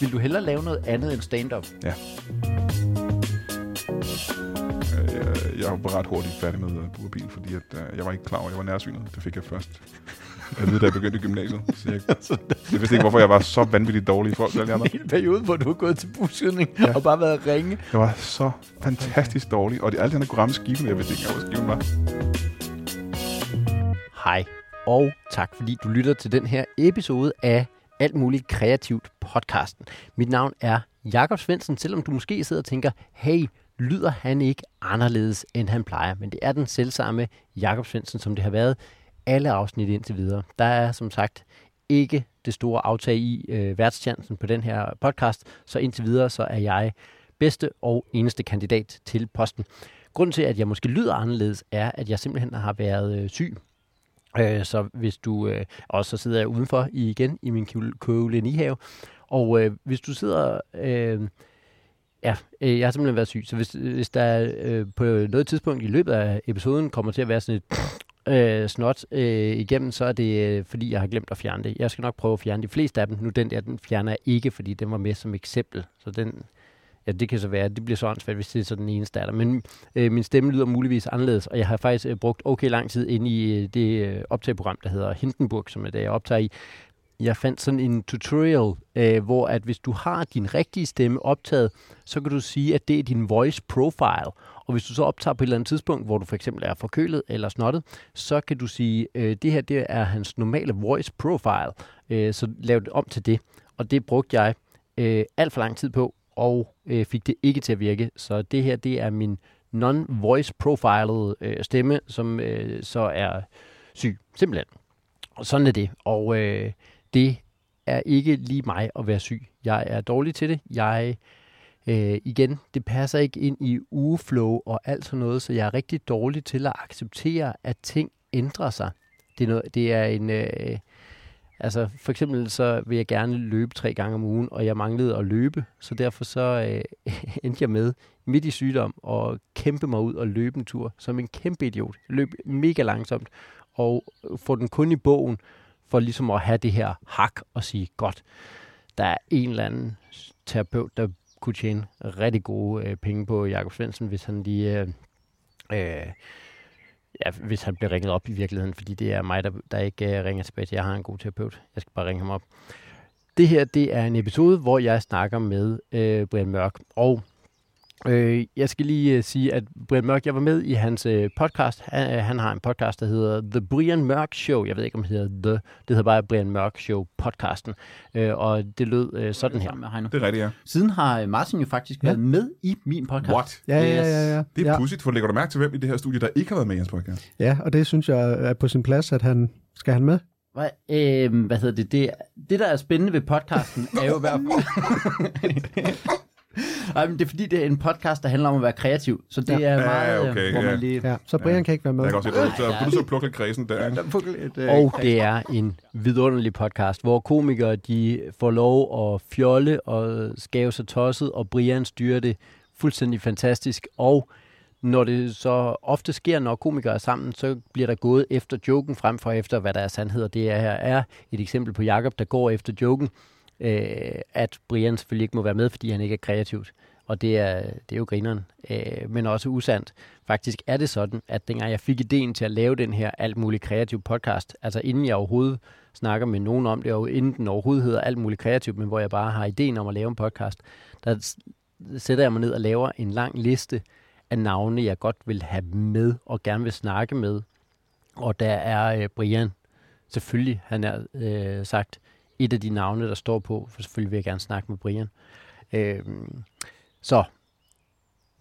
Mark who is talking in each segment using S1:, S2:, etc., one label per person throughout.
S1: Vil du hellere lave noget andet end stand-up?
S2: Ja. Øh, Jeg, jeg var ret hurtigt færdig med uh, burbil, fordi at, uh, jeg var ikke klar over, at jeg var nærsynet. Det fik jeg først at vide, da jeg begyndte gymnasiet. Så jeg, jeg vidste ikke, hvorfor jeg var så vanvittigt dårlig i forhold til alle andre.
S1: En periode, hvor du har gået til buskydning ja. og bare været ringe.
S2: Jeg var så fantastisk dårlig, og det alle andre kunne ramme skiven, jeg vidste ikke, hvor skiven var.
S1: Hej, og tak fordi du lytter til den her episode af Alt Muligt Kreativt podcasten. Mit navn er Jakob Svendsen, selvom du måske sidder og tænker, hey, lyder han ikke anderledes, end han plejer? Men det er den selvsamme Jakob Svendsen, som det har været alle afsnit indtil videre. Der er som sagt ikke det store aftag i øh, værtschancen på den her podcast, så indtil videre så er jeg bedste og eneste kandidat til posten. Grunden til, at jeg måske lyder anderledes, er, at jeg simpelthen har været øh, syg. Øh, så hvis du, øh, også så sidder jeg udenfor i, igen i min kolonihave, og øh, hvis du sidder, øh, ja, øh, jeg har simpelthen været syg, så hvis, hvis der øh, på noget tidspunkt i løbet af episoden kommer til at være sådan et øh, snot øh, igennem, så er det øh, fordi, jeg har glemt at fjerne det. Jeg skal nok prøve at fjerne de fleste af dem. Nu den der, den fjerner jeg ikke, fordi den var med som eksempel. Så den, ja, det kan så være, det bliver så åndssvagt, hvis det er så den eneste af. Men øh, min stemme lyder muligvis anderledes, og jeg har faktisk øh, brugt okay lang tid ind i øh, det øh, optageprogram, der hedder Hindenburg, som er det, jeg optager i. Jeg fandt sådan en tutorial, øh, hvor at hvis du har din rigtige stemme optaget, så kan du sige, at det er din voice profile. Og hvis du så optager på et eller andet tidspunkt, hvor du for eksempel er forkølet eller snottet, så kan du sige, øh, det her det er hans normale voice profile. Øh, så lav det om til det. Og det brugte jeg øh, alt for lang tid på, og øh, fik det ikke til at virke. Så det her det er min non-voice profiled øh, stemme, som øh, så er syg. Simpelthen. Og sådan er det. Og øh, det er ikke lige mig at være syg. Jeg er dårlig til det. Jeg øh, igen, det passer ikke ind i ugeflow og alt sådan noget, så jeg er rigtig dårlig til at acceptere, at ting ændrer sig. Det er, noget, det er en... Øh, altså, for eksempel så vil jeg gerne løbe tre gange om ugen, og jeg manglede at løbe, så derfor så øh, endte jeg med midt i sygdom og kæmpe mig ud og løbe en tur som en kæmpe idiot. Løb mega langsomt og få den kun i bogen for ligesom at have det her hak og sige, godt, der er en eller anden terapeut, der kunne tjene rigtig gode øh, penge på Jakob Svendsen, hvis han lige... Øh, øh, ja, hvis han bliver ringet op i virkeligheden, fordi det er mig, der, der ikke øh, ringer tilbage til. Jeg har en god terapeut. Jeg skal bare ringe ham op. Det her, det er en episode, hvor jeg snakker med øh, Brian Mørk. Og øh, jeg skal lige øh, sige, at Brian Mørk, jeg var med i hans øh, podcast. Han, øh, han har en podcast, der hedder The Brian Mørk Show. Jeg ved ikke, om det hedder The. Det hedder bare Brian Mørk Show podcasten. Øh, og det lød øh, sådan her.
S3: Med Heino.
S2: Det er rigtigt, ja.
S3: Siden har øh, Martin jo faktisk
S4: Ja.
S3: været med i min podcast.
S2: What?
S4: Ja, ja, ja, ja.
S2: Det er
S4: ja.
S2: pudsigt, for lægger du mærke til, hvem i det her studie, der ikke har været med i hans podcast?
S4: ja, og det synes jeg er på sin plads, at han skal han med.
S3: Hvad, øh, hvad hedder det? det? Det, der er spændende ved podcasten, er jo i hvert fald... Ej, men det er fordi, det er en podcast, der handler om at være kreativ. Så det
S4: Ja.
S3: er
S2: Ja,
S3: meget,
S2: okay,
S3: øh, hvor
S2: ja.
S3: man lige...
S4: Ja, så Brian
S2: Ja.
S4: kan ikke være med.
S2: Jeg kan også se, at du, du, så plukke lidt kredsen der. ikke?
S3: Øh,
S1: Og det er en vidunderlig podcast, hvor komikere de får lov at fjolle og skave sig tosset, og Brian styrer det fuldstændig fantastisk. Og når det så ofte sker, når komikere er sammen, så bliver der gået efter joken frem for efter, hvad der er sandhed. Og det er her er et eksempel på Jakob der går efter joken, øh, at Brian selvfølgelig ikke må være med, fordi han ikke er kreativt. Og det er, det er jo grineren, øh, men også usandt. Faktisk er det sådan, at dengang jeg fik ideen til at lave den her alt muligt kreativ podcast, altså inden jeg overhovedet snakker med nogen om det, og inden den overhovedet hedder alt muligt kreativt, men hvor jeg bare har ideen om at lave en podcast, der sætter jeg mig ned og laver en lang liste af navne, jeg godt vil have med og gerne vil snakke med. Og der er øh, Brian, selvfølgelig, han er øh, sagt, et af de navne, der står på, for selvfølgelig vil jeg gerne snakke med Brian. Øh, så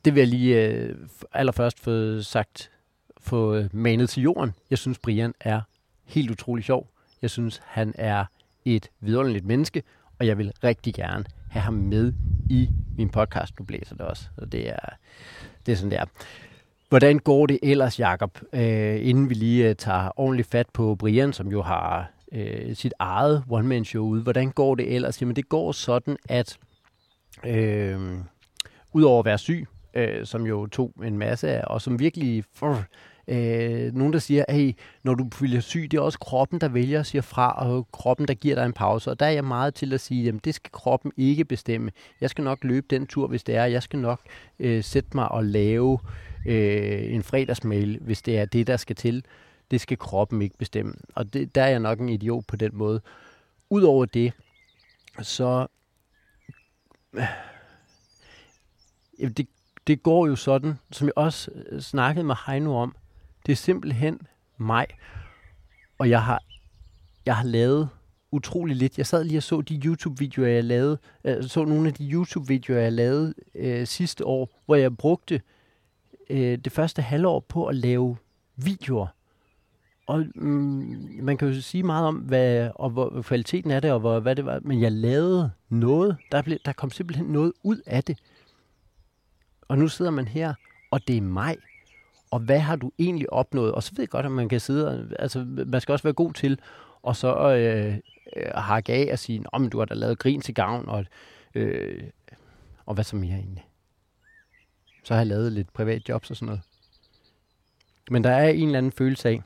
S1: det vil jeg lige øh, allerførst få sagt, få øh, manet til jorden. Jeg synes, Brian er helt utrolig sjov. Jeg synes, han er et vidunderligt menneske, og jeg vil rigtig gerne have ham med i min podcast. Nu blæser det også, og det er, det er sådan, det er. Hvordan går det ellers, Jakob, øh, inden vi lige øh, tager ordentligt fat på Brian, som jo har øh, sit eget one-man-show ude. Hvordan går det ellers? Jamen, det går sådan, at øh, udover at være syg, øh, som jo tog en masse af, og som virkelig Frr, Øh, nogen, der siger, hey, når du bliver syg, det er også kroppen, der vælger at sige fra, og kroppen, der giver dig en pause. Og der er jeg meget til at sige, jamen det skal kroppen ikke bestemme. Jeg skal nok løbe den tur, hvis det er. Jeg skal nok øh, sætte mig og lave øh, en fredagsmail, hvis det er det, der skal til. Det skal kroppen ikke bestemme. Og det, der er jeg nok en idiot på den måde. Udover det, så... Øh, det, det går jo sådan, som jeg også øh, snakkede med Heino om. Det er simpelthen mig. Og jeg har, jeg har lavet utrolig lidt. Jeg sad lige og så de YouTube-videoer, jeg lavede. Jeg så nogle af de YouTube-videoer, jeg lavede øh, sidste år, hvor jeg brugte øh, det første halvår på at lave videoer. Og mm, man kan jo sige meget om, hvad, og hvor kvaliteten af det, og hvor, hvad det var, men jeg lavede noget. Der, blev, der kom simpelthen noget ud af det. Og nu sidder man her, og det er mig. Og hvad har du egentlig opnået? Og så ved jeg godt, at man kan sidde, og, altså man skal også være god til, og så øh, øh, hakke af og sige, men du har da lavet grin til gavn, og, øh, og hvad så mere egentlig? Så har jeg lavet lidt privat jobs og sådan noget. Men der er en eller anden følelse af,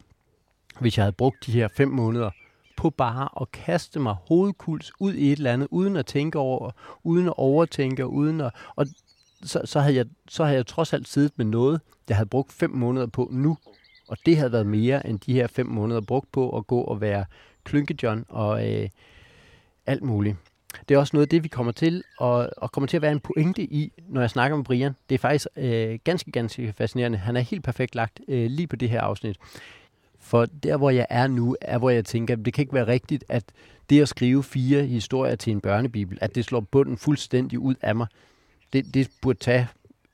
S1: hvis jeg havde brugt de her fem måneder på bare at kaste mig hovedkuls ud i et eller andet, uden at tænke over, uden at overtænke, uden at, og så, så, havde jeg, så havde jeg trods alt siddet med noget, jeg havde brugt fem måneder på nu, og det havde været mere end de her fem måneder brugt på at gå og være klynkejohn og øh, alt muligt. Det er også noget af det, vi kommer til, og, og kommer til at være en pointe i, når jeg snakker med Brian. Det er faktisk øh, ganske, ganske fascinerende. Han er helt perfekt lagt øh, lige på det her afsnit. For der, hvor jeg er nu, er, hvor jeg tænker, at det kan ikke være rigtigt, at det at skrive fire historier til en børnebibel, at det slår bunden fuldstændig ud af mig. Det, det burde tage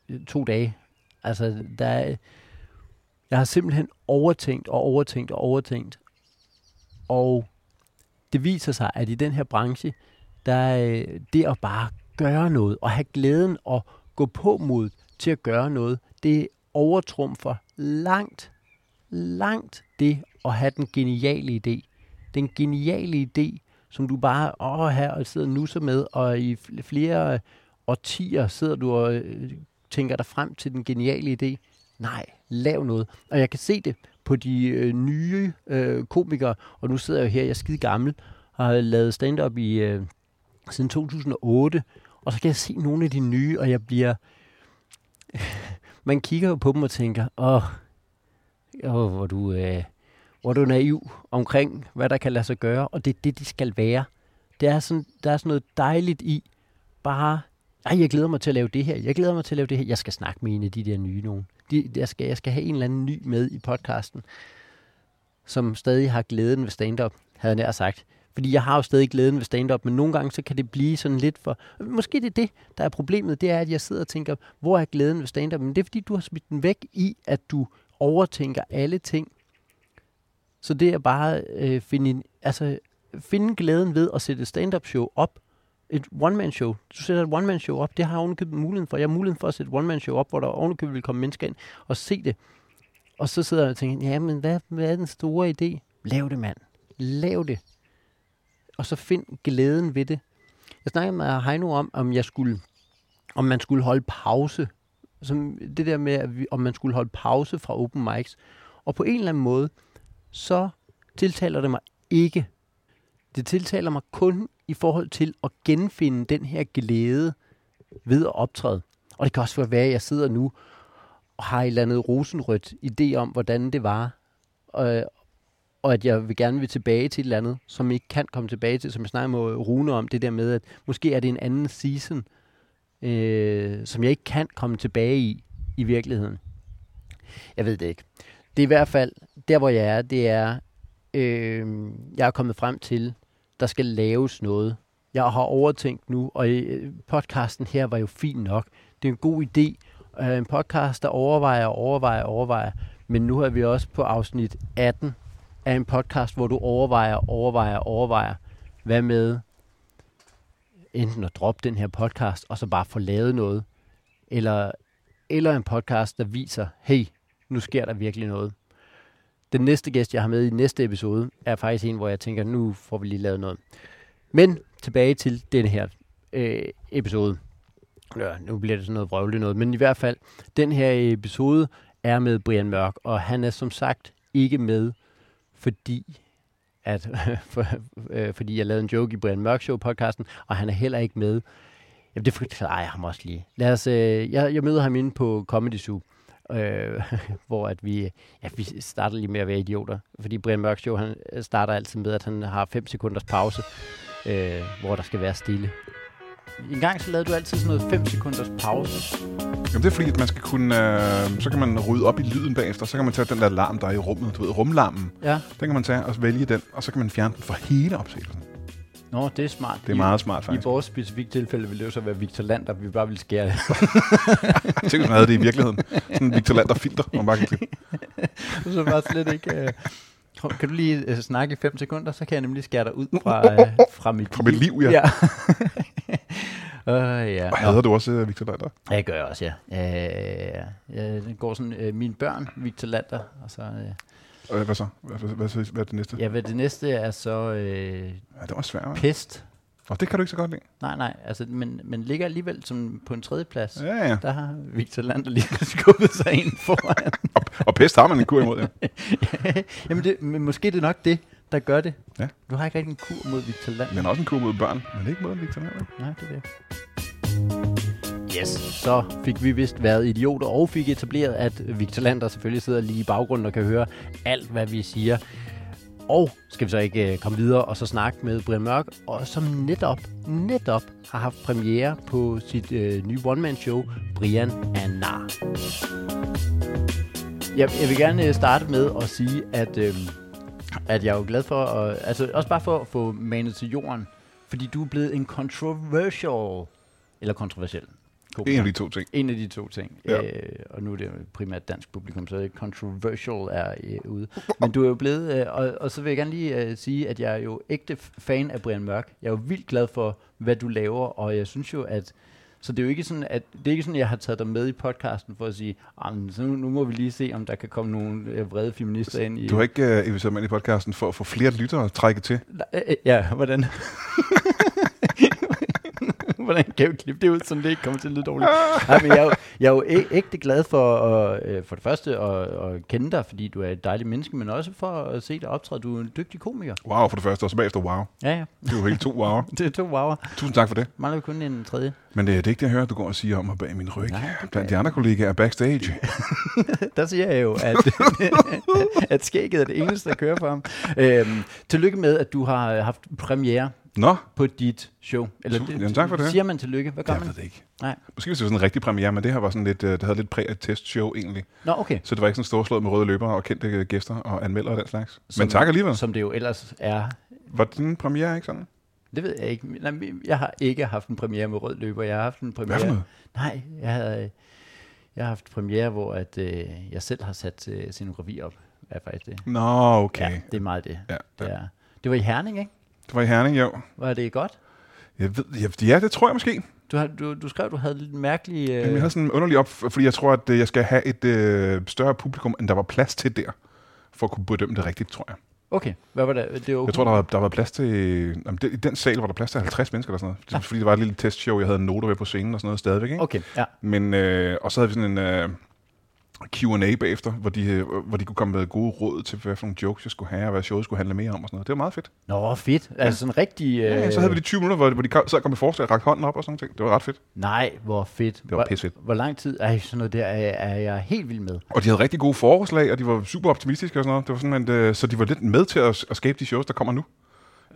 S1: øh, to dage. Altså, der er, jeg har simpelthen overtænkt og overtænkt og overtænkt. Og det viser sig, at i den her branche, der er øh, det at bare gøre noget, og have glæden og gå på mod til at gøre noget, det overtrumfer langt, langt det at have den geniale idé. Den geniale idé, som du bare åh, her og sidder nu så med, og i flere årtier sidder du og øh, tænker dig frem til den geniale idé. Nej, lav noget. Og jeg kan se det på de øh, nye øh, komikere, og nu sidder jeg jo her, jeg er skide gammel, og har lavet stand-up i, øh, siden 2008, og så kan jeg se nogle af de nye, og jeg bliver... Man kigger jo på dem og tænker, åh, åh hvor du... Øh, hvor du er naiv omkring, hvad der kan lade sig gøre, og det er det, de skal være. Det er sådan, der er sådan noget dejligt i, bare, ej, jeg glæder mig til at lave det her, jeg glæder mig til at lave det her, jeg skal snakke med en af de der nye nogen. De, jeg, skal, jeg skal have en eller anden ny med i podcasten, som stadig har glæden ved stand-up, havde jeg nær sagt. Fordi jeg har jo stadig glæden ved stand-up, men nogle gange så kan det blive sådan lidt for... Måske det er det, der er problemet, det er, at jeg sidder og tænker, hvor er glæden ved stand-up? Men det er fordi, du har smidt den væk i, at du overtænker alle ting. Så det er bare øh, finde, altså, finde glæden ved at sætte et stand-up show op. Et one-man-show. Du sætter et one-man-show op. Det har jeg ovenikøbet muligheden for. Jeg har muligheden for at sætte et one-man-show op, hvor der ovenikøbet vil komme mennesker ind og se det. Og så sidder jeg og tænker, ja, men hvad, hvad er den store idé? Lav det, mand. Lav det og så find glæden ved det. Jeg snakkede med Heino om, om jeg skulle, om man skulle holde pause. Som det der med, at vi, om man skulle holde pause fra open mics. Og på en eller anden måde, så tiltaler det mig ikke. Det tiltaler mig kun i forhold til at genfinde den her glæde ved at optræde. Og det kan også være, at jeg sidder nu og har et eller andet rosenrødt idé om, hvordan det var. Og, og at jeg vil gerne vil tilbage til et eller andet, som ikke kan komme tilbage til, som jeg snakker med Rune om, det der med, at måske er det en anden season, øh, som jeg ikke kan komme tilbage i, i virkeligheden. Jeg ved det ikke. Det er i hvert fald, der hvor jeg er, det er, øh, jeg er kommet frem til, der skal laves noget. Jeg har overtænkt nu, og øh, podcasten her var jo fin nok. Det er en god idé. Øh, en podcast, der overvejer, overvejer, overvejer. Men nu er vi også på afsnit 18, af en podcast, hvor du overvejer, overvejer, overvejer, hvad med enten at droppe den her podcast, og så bare få lavet noget, eller, eller en podcast, der viser, hey, nu sker der virkelig noget. Den næste gæst, jeg har med i næste episode, er faktisk en, hvor jeg tænker, nu får vi lige lavet noget. Men tilbage til den her øh, episode. Ja, nu bliver det sådan noget vrøvligt noget, men i hvert fald, den her episode er med Brian Mørk, og han er som sagt ikke med, fordi at, for, øh, fordi jeg lavede en joke i Brian Mørk Show podcasten, og han er heller ikke med. Jamen, det forklarer jeg ham også lige. Lad os, øh, jeg, jeg møder ham inde på Comedy Zoo, øh, hvor at vi, ja, vi starter lige med at være idioter. Fordi Brian Mørk Show, han øh, starter altid med, at han har 5 sekunders pause, øh, hvor der skal være stille. En gang så lavede du altid sådan noget 5 sekunders pause.
S2: Jamen, det er fordi, at man skal kunne... Øh, så kan man rydde op i lyden bagefter. Så kan man tage den der larm, der er i rummet. Du ved, rumlarmen.
S1: Ja.
S2: Den kan man tage og vælge den, og så kan man fjerne den fra hele optagelsen.
S1: Nå, det er smart.
S2: Det er
S1: I,
S2: meget smart,
S1: I
S2: faktisk.
S1: vores specifikke tilfælde ville det jo så være Victor Land, der vi bare ville skære
S2: Tænk, hvis man havde det i virkeligheden. Sådan en Victor Lander filter, man bare kan klippe.
S1: så var slet ikke... Øh, kan du lige øh, snakke i 5 sekunder, så kan jeg nemlig skære dig ud fra, øh, fra mit
S2: Fra mit liv, ja.
S1: ja. uh, ja.
S2: Og hader du også øh, Victor Lander?
S1: Ja, det gør jeg også, ja. Øh, ja det går sådan, øh, mine børn, Victor Lander, og så... Øh,
S2: Og hvad så? Hvad, hvad, hvad, hvad, er det næste?
S1: ja, hvad det næste er så øh,
S2: Ja, det var svært.
S1: pest.
S2: Og det kan du ikke så godt lide.
S1: Nej, nej, altså, men, men ligger alligevel som på en tredje plads.
S2: Ja, ja.
S1: Der har Victor Lander lige skubbet sig ind foran.
S2: Og, og pest har man en kur imod, ja.
S1: Jamen, det, men måske det er nok det, der gør det.
S2: Ja.
S1: Du har ikke rigtig en kur mod Victor Lander.
S2: Men også en kur mod børn. Men ikke mod Victor Lander.
S1: Nej, det er det. Yes, så fik vi vist været idioter og fik etableret, at Victor Lander selvfølgelig sidder lige i baggrunden og kan høre alt, hvad vi siger. Og skal vi så ikke øh, komme videre og så snakke med Brian Mørk, og som netop, netop har haft premiere på sit øh, nye one-man-show, Brian er nar. Jeg, jeg vil gerne øh, starte med at sige, at, øh, at jeg er jo glad for, at, altså også bare for at få manet til jorden, fordi du er blevet en controversial, eller kontroversiel.
S2: En af de to ting.
S1: En af de to ting.
S2: Ja.
S1: Øh, og nu er det primært dansk publikum, så controversial er øh, ude. Men du er jo blevet, øh, og, og så vil jeg gerne lige øh, sige, at jeg er jo ægte fan af Brian Mørk. Jeg er jo vildt glad for, hvad du laver, og jeg synes jo, at så det er jo ikke sådan, at det er ikke sådan, at jeg har taget dig med i podcasten for at sige, "Ah, så nu, nu må vi lige se, om der kan komme nogle øh, vrede feminister ind i...
S2: Du har ikke uh, inviteret mig ind i podcasten for at få flere lyttere at trække til.
S1: Øh, øh, Ja, hvordan? hvordan kan jeg klippe det ud, så det ikke kommer til at lyde dårligt? Nej, men jeg, er jo, jeg er jo ægte glad for, at, øh, for det første at, at kende dig, fordi du er et dejligt menneske, men også for at se dig optræde. Du er en dygtig komiker.
S2: Wow, for det første, og så bagefter wow.
S1: Ja, ja.
S2: Det er jo helt to wow.
S1: Det er to wower.
S2: Tusind tak for det.
S1: Mangler vi kun en tredje.
S2: Men det er det ikke det, jeg hører, du går og siger om mig bag min ryg.
S1: Nej,
S2: Blandt de andre kollegaer er backstage.
S1: Der siger jeg jo, at, at skægget er det eneste, der kører for ham. Øhm, tillykke med, at du har haft premiere
S2: Nå,
S1: på dit show. Eller
S2: Tusind- jamen, tak for det.
S1: Siger man tillykke? Hvad gør
S2: jeg
S1: man?
S2: ved det ikke.
S1: Nej.
S2: Måske hvis det var sådan en rigtig premiere, men det her var sådan lidt, øh, det havde lidt præg af et testshow egentlig.
S1: Nå, okay.
S2: Så det var ikke sådan storslået med røde løbere og kendte øh, gæster og anmeldere og den slags.
S1: Som-
S2: Men tak alligevel.
S1: Som det jo ellers er
S2: Var din premiere ikke sådan?
S1: Det ved jeg ikke. Nej, men jeg har ikke haft en premiere med rød løber. Jeg har haft en
S2: Hvad
S1: premiere.
S2: for noget?
S1: Nej, jeg havde, jeg har haft premiere, hvor at, øh, jeg selv har sat øh, scenografi op. Er faktisk det.
S2: Nå, okay.
S1: Ja, det er meget det.
S2: Ja,
S1: Det,
S2: ja.
S1: er. det var i Herning, ikke?
S2: Det var i Herning, jo.
S1: Var det godt?
S2: Jeg ved, ja, ja, det tror jeg måske.
S1: Du, har, du, du skrev, du havde lidt mærkelige...
S2: Øh.
S1: Øh,
S2: Jeg havde sådan en underlig op, fordi jeg tror, at øh, jeg skal have et øh, større publikum, end der var plads til der, for at kunne bedømme det rigtigt, tror jeg.
S1: okay, hvad var det? det var
S2: Jeg tror, der var, der var plads til... Jamen, det, I den sal var der plads til 50 mennesker eller sådan noget. Det, fordi det var et lille testshow, jeg havde noter ved på scenen og sådan noget stadigvæk, ikke?
S1: Okay, ja.
S2: Men, øh, og så havde vi sådan en øh, Q&A bagefter, hvor de, øh, hvor de kunne komme med gode råd til, hvad for nogle jokes jeg skulle have, og hvad showet skulle handle mere om og sådan noget. Det var meget fedt.
S1: Nå, fedt. Altså sådan rigtig...
S2: Ja, ja, så havde vi de 20 minutter, hvor, hvor de kom- sad og kom med forslag og rakte hånden op og sådan noget. Det var ret fedt.
S1: Nej, hvor fedt.
S2: Det var
S1: hvor,
S2: pissefedt.
S1: Hvor lang tid? Ej, sådan noget der er, er jeg helt vild med.
S2: Og de havde rigtig gode forslag, og de var super optimistiske og sådan noget. Det var sådan, at, øh, så de var lidt med til at, at skabe de shows, der kommer nu.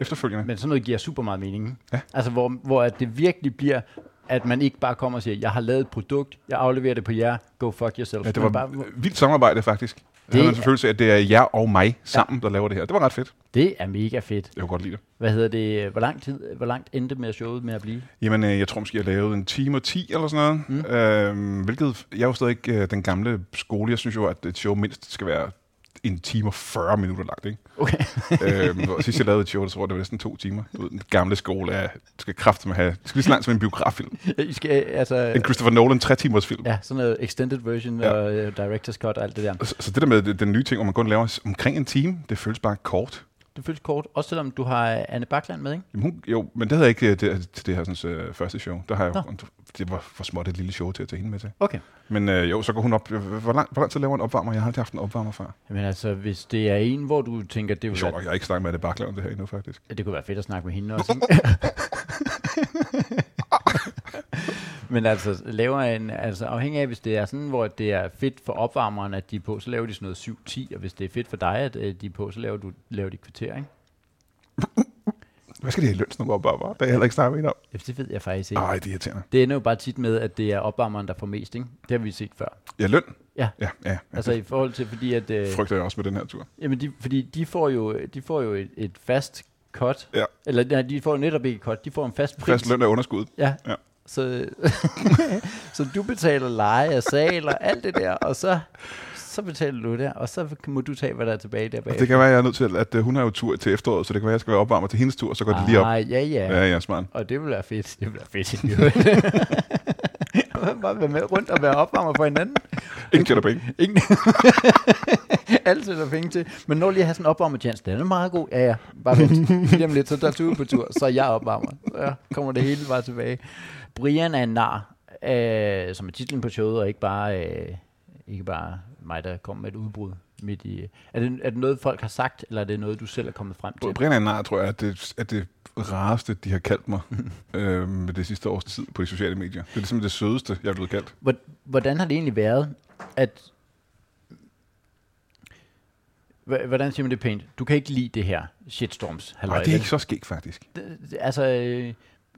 S2: Efterfølgende.
S1: Men sådan noget giver super meget mening.
S2: Ja.
S1: Altså, hvor, hvor at det virkelig bliver, at man ikke bare kommer og siger, jeg har lavet et produkt, jeg afleverer det på jer, go fuck yourself.
S2: Ja, det var
S1: bare,
S2: vildt samarbejde, faktisk. Det
S1: Det
S2: havde man
S1: er-
S2: en følelse af, at det er jer og mig sammen, der laver det her. Det var ret fedt.
S1: det er mega fedt.
S2: Jeg kunne godt lide det.
S1: Hvad hedder det? Hvor lang tid, hvor langt endte med showet med at blive?
S2: Jamen, øh, jeg tror måske, jeg lavede en time og 10 eller sådan noget. Mm. Øhm, hvilket, jeg er jo stadig ikke øh, den gamle skole. Jeg synes jo, at et show mindst skal være en time og 40 minutter langt. Ikke?
S1: Okay.
S2: øhm, og sidst jeg lavede et show, tror jeg, det var næsten to timer. Du ved, Den gamle skole er, skal kraft med have, det skal lige så langt som en biograffilm.
S1: I skal, altså,
S2: En Christopher Nolan tre timers film.
S1: ja, sådan noget extended version
S2: Ja.
S1: og uh, director's cut og alt det der.
S2: Så, så det der med den nye ting, hvor man kun laver omkring en time, det føles bare kort.
S1: Det føles kort, også selvom du har Anne Bakland med, ikke?
S2: Jamen, hun, jo, men det havde jeg ikke øh, det, til det her sådan, uh, første show. Der har jeg jo det var for småt et lille show til at tage hende med til.
S1: Okay.
S2: Men øh, jo, så går hun op. Hvor lang, hvor lang tid laver en opvarmer? Jeg har aldrig haft en opvarmer før.
S1: Jamen altså, hvis det er en, hvor du tænker, det, vil
S2: sjovt,
S1: være,
S2: jeg har ikke snakket med det baklaven det her endnu, faktisk.
S1: det kunne være fedt at snakke med hende også. ikke? Men altså, laver en, altså afhængig af, hvis det er sådan, hvor det er fedt for opvarmeren, at de er på, så laver de sådan noget 7-10, og hvis det er fedt for dig, at øh, de er på, så laver, du, laver de kvarter, ikke?
S2: Hvad skal de have i løn, sådan nogle opvarmer? Det har jeg heller ikke snakket om.
S1: Ja, det ved jeg faktisk ikke.
S2: Ej, det er irriterende.
S1: Det ender jo bare tit med, at det er opvarmeren, der får mest, ikke? Det har vi set før.
S2: Ja, løn?
S1: Ja.
S2: Ja, ja. ja
S1: Altså i forhold til, fordi at... Øh,
S2: frygter jeg også med den her tur.
S1: Jamen, de, fordi de får jo, de får jo et, et fast cut.
S2: Ja.
S1: Eller nej, de får netop ikke et cut, de får en fast pris.
S2: Fast løn er underskud.
S1: Ja.
S2: Ja.
S1: Så, så du betaler leje af sal og alt det der, og så, så betaler du der, og så må du tage, hvad der er tilbage der bag.
S2: Det kan være, jeg er nødt til, at, hun har jo tur til efteråret, så det kan være, jeg skal være opvarmer til hendes tur, så går det lige op.
S1: Ah, ja, ja.
S2: Ja, ja, smart.
S1: Og det vil være fedt. Det vil være fedt. Bare være med rundt og være opvarmer for hinanden.
S2: Ingen tjener penge.
S1: Ingen. Altid der penge til. Men når lige at have sådan en opvarmer-chance, den er meget god. Ja, ja. Bare vent. Lige om lidt, så der er på tur, så jeg opvarmer. Så kommer det hele bare tilbage. Brian er en nar, øh, som er titlen på showet, og ikke bare, øh, ikke bare mig, der kommer med et udbrud midt i... Er det, er det noget, folk har sagt, eller er det noget, du selv er kommet frem til?
S2: Brian er en nar, tror jeg, at det, at det rareste, de har kaldt mig øh, med det sidste års tid på de sociale medier. Det er simpelthen det sødeste, jeg er blevet kaldt.
S1: Hvor- Hvordan har det egentlig været, at... Hvordan siger man det pænt? Du kan ikke lide det her shitstorms.
S2: Nej, det er ikke så skægt, faktisk.
S1: Altså, øh,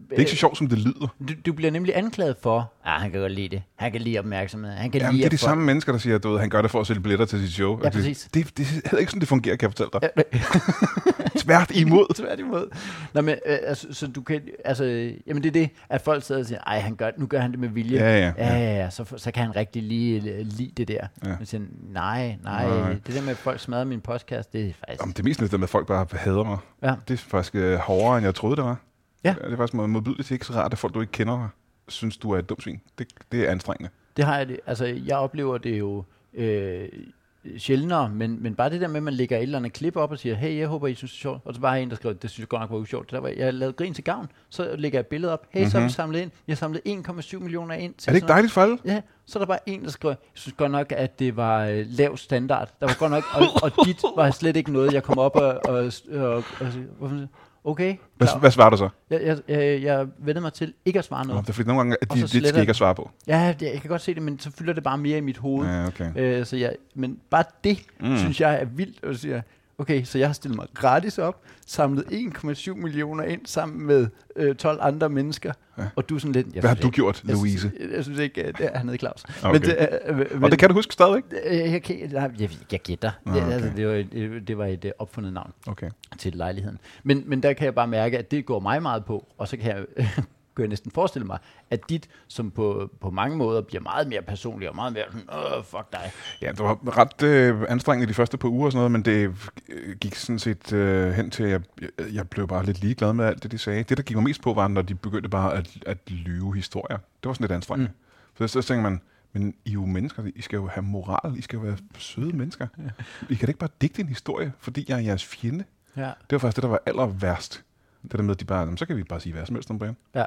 S2: Det er ikke så sjovt, som det lyder.
S1: du, du bliver nemlig anklaget for, ah, han kan godt lide det. Han kan lide opmærksomhed. Han kan
S2: Jamen,
S1: lide
S2: det er de
S1: at folk-
S2: samme mennesker, der siger, at du ved, han gør det for at sælge billetter til sit show.
S1: Ja, præcis.
S2: det, det, det, er heller ikke sådan, det fungerer, kan jeg fortælle dig. Tvært imod.
S1: Tværtimod. Nå, men, øh, altså, så du kan, altså, jamen det er det, at folk sidder og siger, ej, han gør, nu gør han det med vilje.
S2: Ja, ja,
S1: ja,
S2: ja.
S1: ja, så, så kan han rigtig lige øh, lide det der.
S2: Ja.
S1: Men siger, nej, nej,
S2: Nej.
S1: det der med, at folk smadrer min podcast, det er faktisk...
S2: Jamen, det er mest det med, at folk bare hader mig.
S1: Ja.
S2: Det er faktisk øh, hårdere, end jeg troede, det var.
S1: Ja.
S2: Det er faktisk mod- modbydeligt. Ikke så rart, at folk, du ikke kender, synes, du er et dumt svin. Det, det er anstrengende.
S1: Det har jeg det. Altså, jeg oplever det jo øh, sjældnere, men, men bare det der med, at man lægger et eller andet klip op og siger, hey, jeg håber, I synes, det er sjovt. Og så bare en, der skriver, det synes jeg godt nok var usjovt. Det der var, jeg har lavet grin til gavn. Så lægger jeg et billede op. Hey, mm-hmm. så har vi samlet ind. Jeg har samlet 1,7 millioner ind. Til
S2: Er det ikke dejligt for alle?
S1: Ja, så er der bare en, der skriver, jeg synes godt nok, at det var øh, lav standard. Der var godt nok, og, og dit var slet ikke noget, jeg kom op og, og, og, og, og hvorfor, okay,
S2: Hvad,
S1: klar.
S2: hvad svarer du så?
S1: Jeg, jeg, jeg, jeg vendte mig til ikke at svare
S2: Nå,
S1: noget.
S2: det er fordi nogle gange, at de, de skal ikke at svare på.
S1: Ja, det, jeg kan godt se det, men så fylder det bare mere i mit hoved.
S2: Ja, okay.
S1: Øh, så jeg, men bare det,
S2: Mm.
S1: mm. synes jeg er vildt. Og siger, okay, så jeg har stillet mig gratis op, samlet 1,7 millioner ind sammen med øh, 12 andre mennesker,
S2: Ja.
S1: og du er sådan lidt... Jeg
S2: Hvad har du
S1: ikke-
S2: gjort,
S1: jeg,
S2: Louise?
S1: Synes, jeg synes ikke, at det er nede Claus.
S2: Okay.
S1: Men det, øh, øh, men,
S2: Og det kan du huske stadigvæk?
S1: øh, jeg, kan, nej, jeg, jeg gætter.
S2: Ah,
S1: Det,
S2: okay.
S1: altså, det, var et, øh, det var et øh, opfundet navn
S2: Okay.
S1: til lejligheden. Men, men der kan jeg bare mærke, at det går mig meget på, og så kan jeg, kan jeg næsten forestille mig, at dit, som på, på mange måder bliver meget mere personligt, og meget mere sådan, åh, fuck dig.
S2: Ja, det var ret øh, anstrengende de første par uger og sådan noget, men det øh, gik sådan set øh, hen til, at jeg, jeg, jeg blev bare lidt ligeglad med alt det, de sagde. Det, der gik mig mest på, var, når de begyndte bare at, at lyve historier. Det var sådan lidt anstrengende. Mm. Så, så tænker man, men I er jo mennesker, I skal jo have moral, I skal jo være søde mennesker. Ja. I kan da ikke bare digte en historie, fordi jeg er jeres fjende.
S1: Ja.
S2: Det var faktisk det, der var aller værst. Det der med, at de bare, "Jamen, så kan vi bare sige hvad som helst om Brian.
S1: Ja,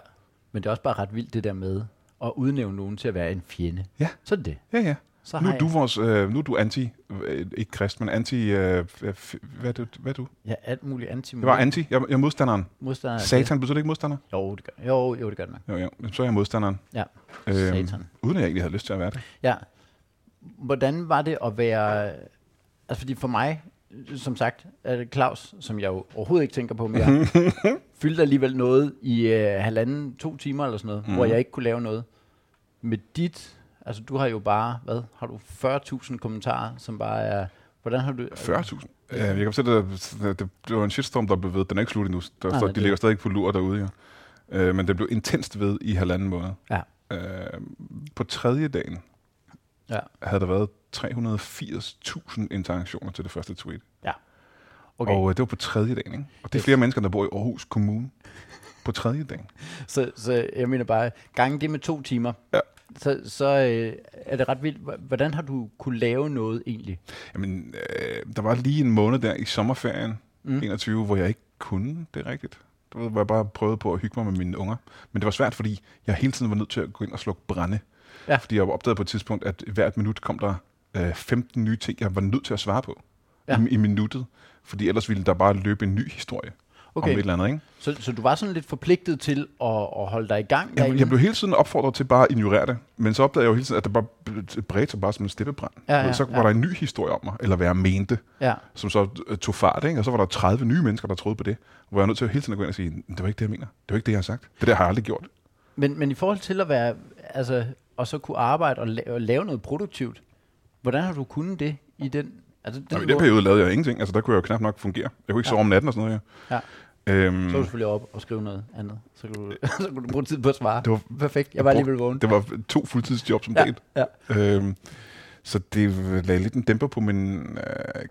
S1: men det er også bare ret vildt det der med at udnævne nogen til at være en fjende.
S2: Ja.
S1: Så er det det.
S2: Ja, ja.
S1: Så
S2: Nu er du
S1: jeg,
S2: vores, øh, nu er du anti, øh, ikke krist, men anti, øh, f- hvad, er du, hvad er du?
S1: ja, alt muligt anti
S2: Det var anti, jeg, jeg er modstanderen.
S1: modstander. af
S2: Satan, betyder det ikke modstander?
S1: Jo, det gør, jo, jo, det gør det nok.
S2: Jo, jo, så er jeg modstanderen.
S1: Ja,
S2: Øhm,
S1: Satan.
S2: Uden at jeg egentlig havde lyst til at være det.
S1: Ja. Hvordan var det at være... Altså, fordi for mig, som sagt, det Claus, som jeg jo overhovedet ikke tænker på mere, fyldte alligevel noget i øh, halvanden, to timer eller sådan noget, mm. hvor
S2: Mhm.
S1: jeg ikke kunne lave noget. Med dit... Altså, du har jo bare, hvad, har du 40.000 kommentarer, som bare er... Hvordan har du...
S2: 40.000. Øh, jeg kan at det, det, det var en shitstorm, der blev ved. Den er ikke slut endnu. Der,
S1: Nej,
S2: så, de
S1: det-
S2: ligger stadig på lur derude. Ja. Øh, men det blev intenst ved i halvanden måned.
S1: Ja.
S2: Øh, på tredje dagen
S1: Ja.
S2: havde der været 380.000 interaktioner til det første tweet.
S1: Okay,
S2: Og øh, det var på tredje dagen. Ikke? Og det er
S1: Yes.
S2: flere mennesker, der bor i Aarhus Kommune. På tredje dagen.
S1: så, så jeg mener bare, gange det med to timer,
S2: Ja.
S1: så, så øh, er det ret vildt. Hvordan har du kunne lave noget egentlig?
S2: Jamen, øh, der var lige en måned der i sommerferien,
S1: Mm.
S2: mm. 21, hvor jeg ikke kunne det rigtigt. ved, hvor jeg bare prøvede på at hygge mig med mine unger. Men det var svært, fordi jeg hele tiden var nødt til at gå ind og slukke brænde.
S1: Ja.
S2: Fordi jeg opdagede på et tidspunkt, at hvert minut kom der øh, 15 nye ting, jeg var nødt til at svare på
S1: Ja.
S2: i, i minuttet. Fordi ellers ville der bare løbe en ny historie okay. om et eller andet. Ikke?
S1: Så, så du var sådan lidt forpligtet til at, at holde dig i gang
S2: Jeg,
S1: derinde?
S2: jeg blev hele tiden opfordret til bare at ignorere det. Men så opdagede jeg jo hele tiden, at det bare bredte sig bare som en steppebrand.
S1: Ja, ja,
S2: så var
S1: ja.
S2: der en ny historie om mig, eller hvad jeg mente,
S1: Ja.
S2: som så øh, tog fart. Ikke? Og så var der 30 nye mennesker, der troede på det. Hvor jeg var nødt til at hele tiden at gå ind og sige, det var ikke det, jeg mener. Det var ikke det, jeg har sagt. Det der har jeg aldrig gjort.
S1: Men, men i forhold til at være, altså, og så kunne arbejde og lave, og lave noget produktivt, hvordan har du kunnet det i den? Altså, den
S2: Jamen, I den periode lavede jeg ingenting. Altså, der kunne jeg jo knap nok fungere. Jeg kunne ikke sove om natten og sådan noget.
S1: Ja.
S2: Øhm,
S1: Så er du selvfølgelig op og skrive noget andet. Så kunne du, så kunne du bruge tid på at svare.
S2: Det var-
S1: perfekt. Jeg var alligevel vågen.
S2: det var to fuldtidsjob som
S1: Ja,
S2: date.
S1: ja.
S2: Øhm, så det lagde lidt en dæmper på min øh,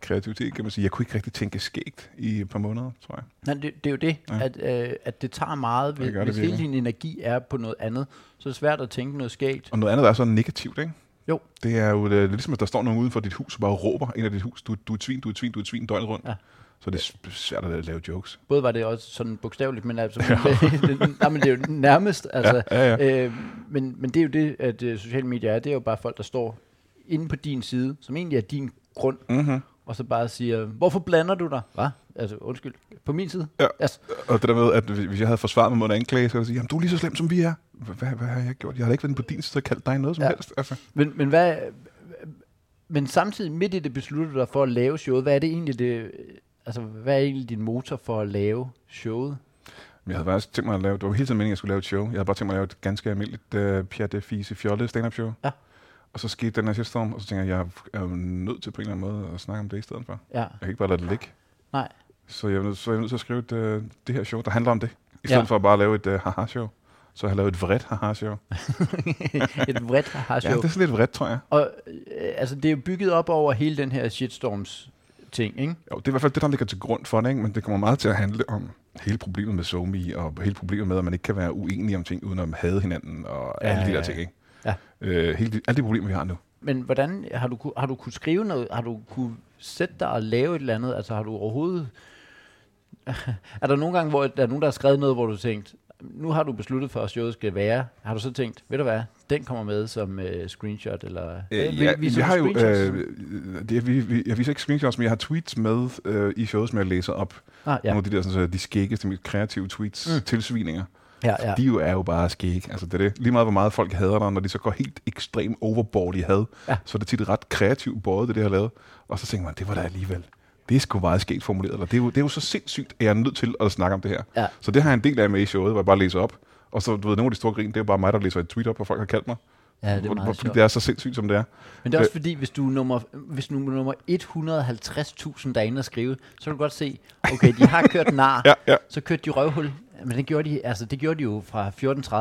S2: kreativitet, kan man sige. Jeg kunne ikke rigtig tænke skægt i et par måneder, tror jeg.
S1: Nej, det, det er jo det, ja.
S2: Ja.
S1: at, øh, at det tager meget, hvis,
S2: Det
S1: hvis hele din energi er på noget andet, så er det svært at tænke noget skægt.
S2: Og noget andet der er så negativt, ikke?
S1: Jo.
S2: Det er jo det er ligesom, at der står nogen uden for dit hus og bare råber ind af dit hus. Du, du er et svin, du er et svin, du er et svin døgnet rundt.
S1: Ja.
S2: Så det er svært at lave jokes.
S1: Både var det også sådan bogstaveligt, men altså, det, nej, men det er jo nærmest, altså,
S2: ja, ja.
S1: Øh, men, men det er jo det, at øh, sociale medier er, det er jo bare folk, der står inde på din side, som egentlig er din grund,
S2: Mm-hmm.
S1: Og så bare siger, hvorfor blander du dig? Hvad? Altså, undskyld, på min side?
S2: Ja.
S1: Altså,
S2: Og det der med, at hvis jeg havde forsvaret mig mod en anklage, så ville jeg sige, jamen du er lige så slem, som vi er. Hvad, hvad har jeg gjort? Jeg har ikke været på din side og kaldt dig noget som
S1: Ja.
S2: helst. Altså.
S1: men, men hvad... Men samtidig midt i det besluttede du dig for at lave showet. Hvad er det egentlig, det, altså, hvad er egentlig din motor for at lave showet?
S2: Jeg havde faktisk tænkt mig at lave, det var hele tiden meningen, at jeg skulle lave et show. Jeg havde bare tænkt mig at lave et ganske almindeligt uh, Pierre de Fise Fjolle stand-up show.
S1: Ja.
S2: Og så skete den her shitstorm, og så tænkte jeg, jeg er jo nødt til på en eller anden måde at snakke om det i stedet for.
S1: Ja,
S2: Jeg kan ikke bare lade det ligge.
S1: nej.
S2: Så jeg er nødt, så er jeg nødt til at skrive et, uh, det her show, der handler om det. I stedet
S1: Ja.
S2: for at bare lave et uh, haha-show. Så har jeg lavet et vredt haha-show.
S1: Et vredt har
S2: Ja,
S1: show.
S2: det er sådan lidt vredt, tror jeg.
S1: Og øh, altså, det er jo bygget op over hele den her shitstorms ting, ikke?
S2: Jo, det er i hvert fald det, der ligger til grund for det, ikke? men det kommer meget til at handle om hele problemet med SoMe, og hele problemet med, at man ikke kan være uenige om ting, uden at hade hinanden, og
S1: Ja,
S2: alle de der
S1: ja.
S2: ting. Ikke?
S1: Ja.
S2: Øh, hele de, alle de problemer, vi har nu.
S1: Men hvordan har du, har du kunne skrive noget? Har du kunne sætte dig og lave et eller andet? Altså har du overhovedet... er der nogle gange, hvor der er nogen, der har skrevet noget, hvor du tænkt, nu har du besluttet for, at showet skal være. Har du så tænkt, ved du hvad, den kommer med som uh, screenshot? Eller,
S2: Øh,
S1: Vil-
S2: ja,
S1: viser
S2: vi har jo, øh, det, vi, vi, jeg viser ikke screenshots, men jeg har tweets med øh, i shows, som jeg læser op.
S1: ah,
S2: Ja.
S1: ja.
S2: Nogle af de der sådan, så de skæggeste, mest kreative tweets,
S1: mm.
S2: tilsvininger.
S1: Ja, ja.
S2: De jo er jo bare skæg. Altså, det er det. Lige meget, hvor meget folk hader dig, når de så går helt ekstrem overboard i had,
S1: Ja.
S2: så er det tit ret kreativt både det, det har lavet. Og så tænker man, det var da alligevel. Det er sgu meget skægt formuleret. Eller det, er jo, det er jo så sindssygt, at jeg er nødt til at snakke om det her.
S1: Ja.
S2: Så det har jeg en del af med i showet, hvor jeg bare læser op. Og så, du ved, nogle af de store grin, det er bare mig, der læser et tweet op, hvor folk har kaldt mig.
S1: ja, det er meget
S2: fordi det er så sindssygt, som det er.
S1: Men det er også fordi, hvis du er nummer, hvis du er nummer 150.000 derinde at skrive, så kan du godt se, okay, de har kørt nar,
S2: Ja, ja.
S1: så kørte de røvhul. Men det gjorde de, altså, det gjorde de jo fra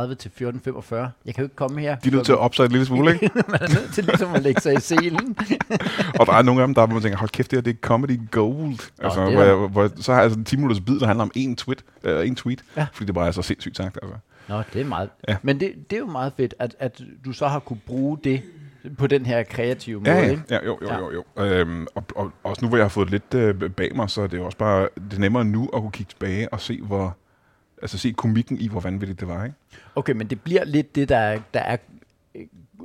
S1: 14.30 til 14.45. Jeg kan jo ikke komme her.
S2: De er nødt til at op sig et lille smule, ikke?
S1: Man er nødt til ligesom at lægge sig i selen.
S2: Og der er nogle af dem, der hvor man tænker, hold kæft, det her det er comedy gold. Altså,
S1: det er
S2: hvor, jeg, hvor, så har jeg altså en 10 minutters bid, der handler om en tweet, øh, en tweet
S1: Ja.
S2: fordi det bare er så sindssygt sagt. Altså.
S1: Nå, det er meget.
S2: Ja.
S1: Men det, det er jo meget fedt, at, at du så har kunne bruge det på den her kreative måde.
S2: Ja, ja,
S1: ikke?
S2: ja, jo, jo,
S1: Ja.
S2: jo. jo. Øhm, og, og, også nu, hvor jeg har fået lidt øh, bag mig, så er det jo også bare det er nemmere nu at kunne kigge tilbage og se, hvor, altså se komikken i, hvor vanvittigt det var. Ikke?
S1: Okay, men det bliver lidt det, der er, der er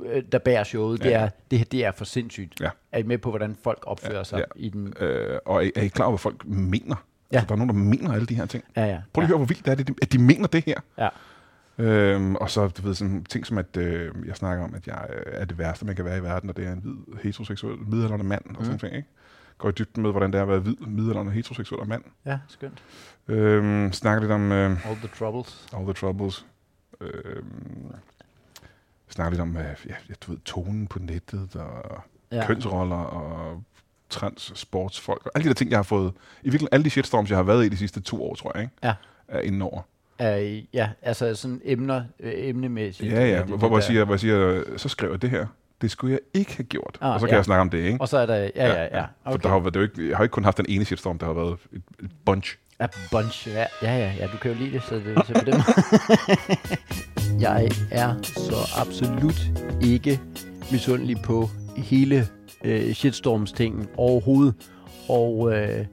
S1: øh, der bærer showet, det
S2: Ja.
S1: er, det her, det er for sindssygt.
S2: Ja.
S1: Er I med på, hvordan folk opfører
S2: Ja,
S1: sig
S2: ja.
S1: i den?
S2: Øh, og er, er I klar over, hvad folk mener?
S1: Ja.
S2: Altså, der er nogen, der mener alle de her ting.
S1: Ja, ja.
S2: Prøv lige
S1: ja.
S2: at høre, hvor vildt det er, det, at de mener det her.
S1: Ja.
S2: Øhm, og så du ved, sådan ting som, at øh, jeg snakker om, at jeg øh, er det værste, man kan være i verden, og det er en hvid heteroseksuel midaldrende mand, og sådan
S1: Mm.
S2: ting, ikke? Går i dybden med, hvordan det er at være hvid midaldrende heteroseksuel og mand.
S1: ja, skønt.
S2: Øhm, snakker lidt om øh,
S1: All the troubles.
S2: all the troubles. Øhm, snakker lidt om, øh, ja, du ved, tonen på nettet, og
S1: Ja.
S2: kønsroller, og trans sportsfolk, og alle de der ting, jeg har fået, i virkeligheden alle de shitstorms, jeg har været i de sidste to år, tror jeg, ikke?
S1: Ja.
S2: er indenover.
S1: Uh, ja, altså sådan emner, øh, emnemæssigt.
S2: Ja, ja, hvor, hvor, jeg siger, hvor jeg siger, så skriver jeg det her. Det skulle jeg ikke have gjort.
S1: Ah,
S2: og så kan
S1: ja.
S2: jeg snakke om det, ikke?
S1: Og så er der, ja, ja, ja.
S2: For der har, været- det jo ikke, jeg har ikke kun haft den ene shitstorm, der har været et, et bunch.
S1: A bunch. Ja, ja, ja, ja, du kan jo lide det, så det så på den Jeg er så absolut ikke misundelig på hele øh, shitstorms-tingen overhovedet. Og øh,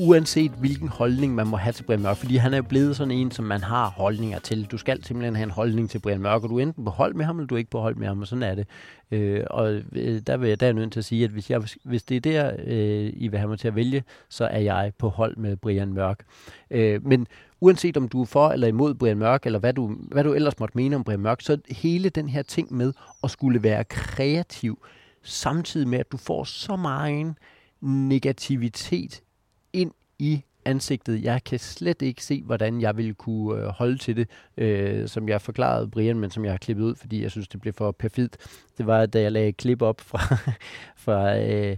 S1: uanset hvilken holdning man må have til Brian Mørk, fordi han er jo blevet sådan en, som man har holdninger til. Du skal simpelthen have en holdning til Brian Mørk, og du er enten på hold med ham, eller du er ikke på hold med ham, og sådan er det. Øh, og øh, der, vil jeg, der er jeg nødt til at sige, at hvis, jeg, hvis det er der, øh, I vil have mig til at vælge, så er jeg på hold med Brian Mørk. Øh, men uanset om du er for eller imod Brian Mørk, eller hvad du, hvad du ellers måtte mene om Brian Mørk, så hele den her ting med at skulle være kreativ, samtidig med, at du får så meget negativitet ind i ansigtet. Jeg kan slet ikke se, hvordan jeg ville kunne øh, holde til det, øh, som jeg forklarede Brian, men som jeg har klippet ud, fordi jeg synes, det blev for perfidt. Det var, da jeg lagde et klip op fra, fra øh,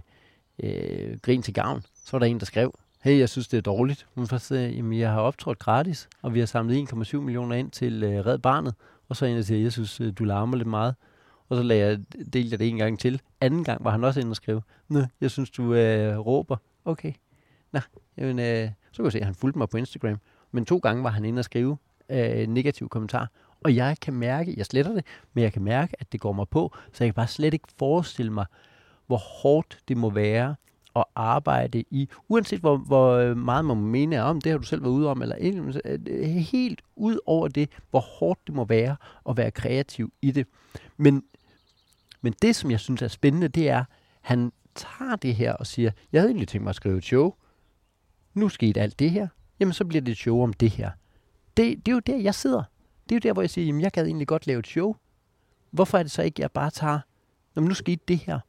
S1: øh, Grin til Gavn, så var der en, der skrev, hey, jeg synes, det er dårligt. Men først sagde, jamen, jeg har optrådt gratis, og vi har samlet 1,7 millioner ind til øh, Red Barnet. Og så en, der siger, jeg synes, øh, du larmer lidt meget. Og så lagde jeg, delte jeg det en gang til. Anden gang var han også inde og skrev, Nå, jeg synes, du øh, råber. Okay. Nå, jamen, øh, så kan jeg se, at han fulgte mig på Instagram. Men to gange var han inde og skrive øh, negativ kommentar. Og jeg kan mærke, jeg sletter det, men jeg kan mærke, at det går mig på, så jeg kan bare slet ikke forestille mig, hvor hårdt det må være at arbejde i, uanset hvor, hvor øh, meget man mener om, det har du selv været ude om, eller øh, helt ud over det, hvor hårdt det må være at være kreativ i det. Men, men det, som jeg synes er spændende, det er, han tager det her og siger, jeg havde egentlig tænkt mig at skrive et show, nu skete alt det her, jamen så bliver det et show om det her. Det, det er jo der, jeg sidder. Det er jo der, hvor jeg siger, jamen jeg gad egentlig godt lave et show. Hvorfor er det så ikke, jeg bare tager, jamen nu skete det her.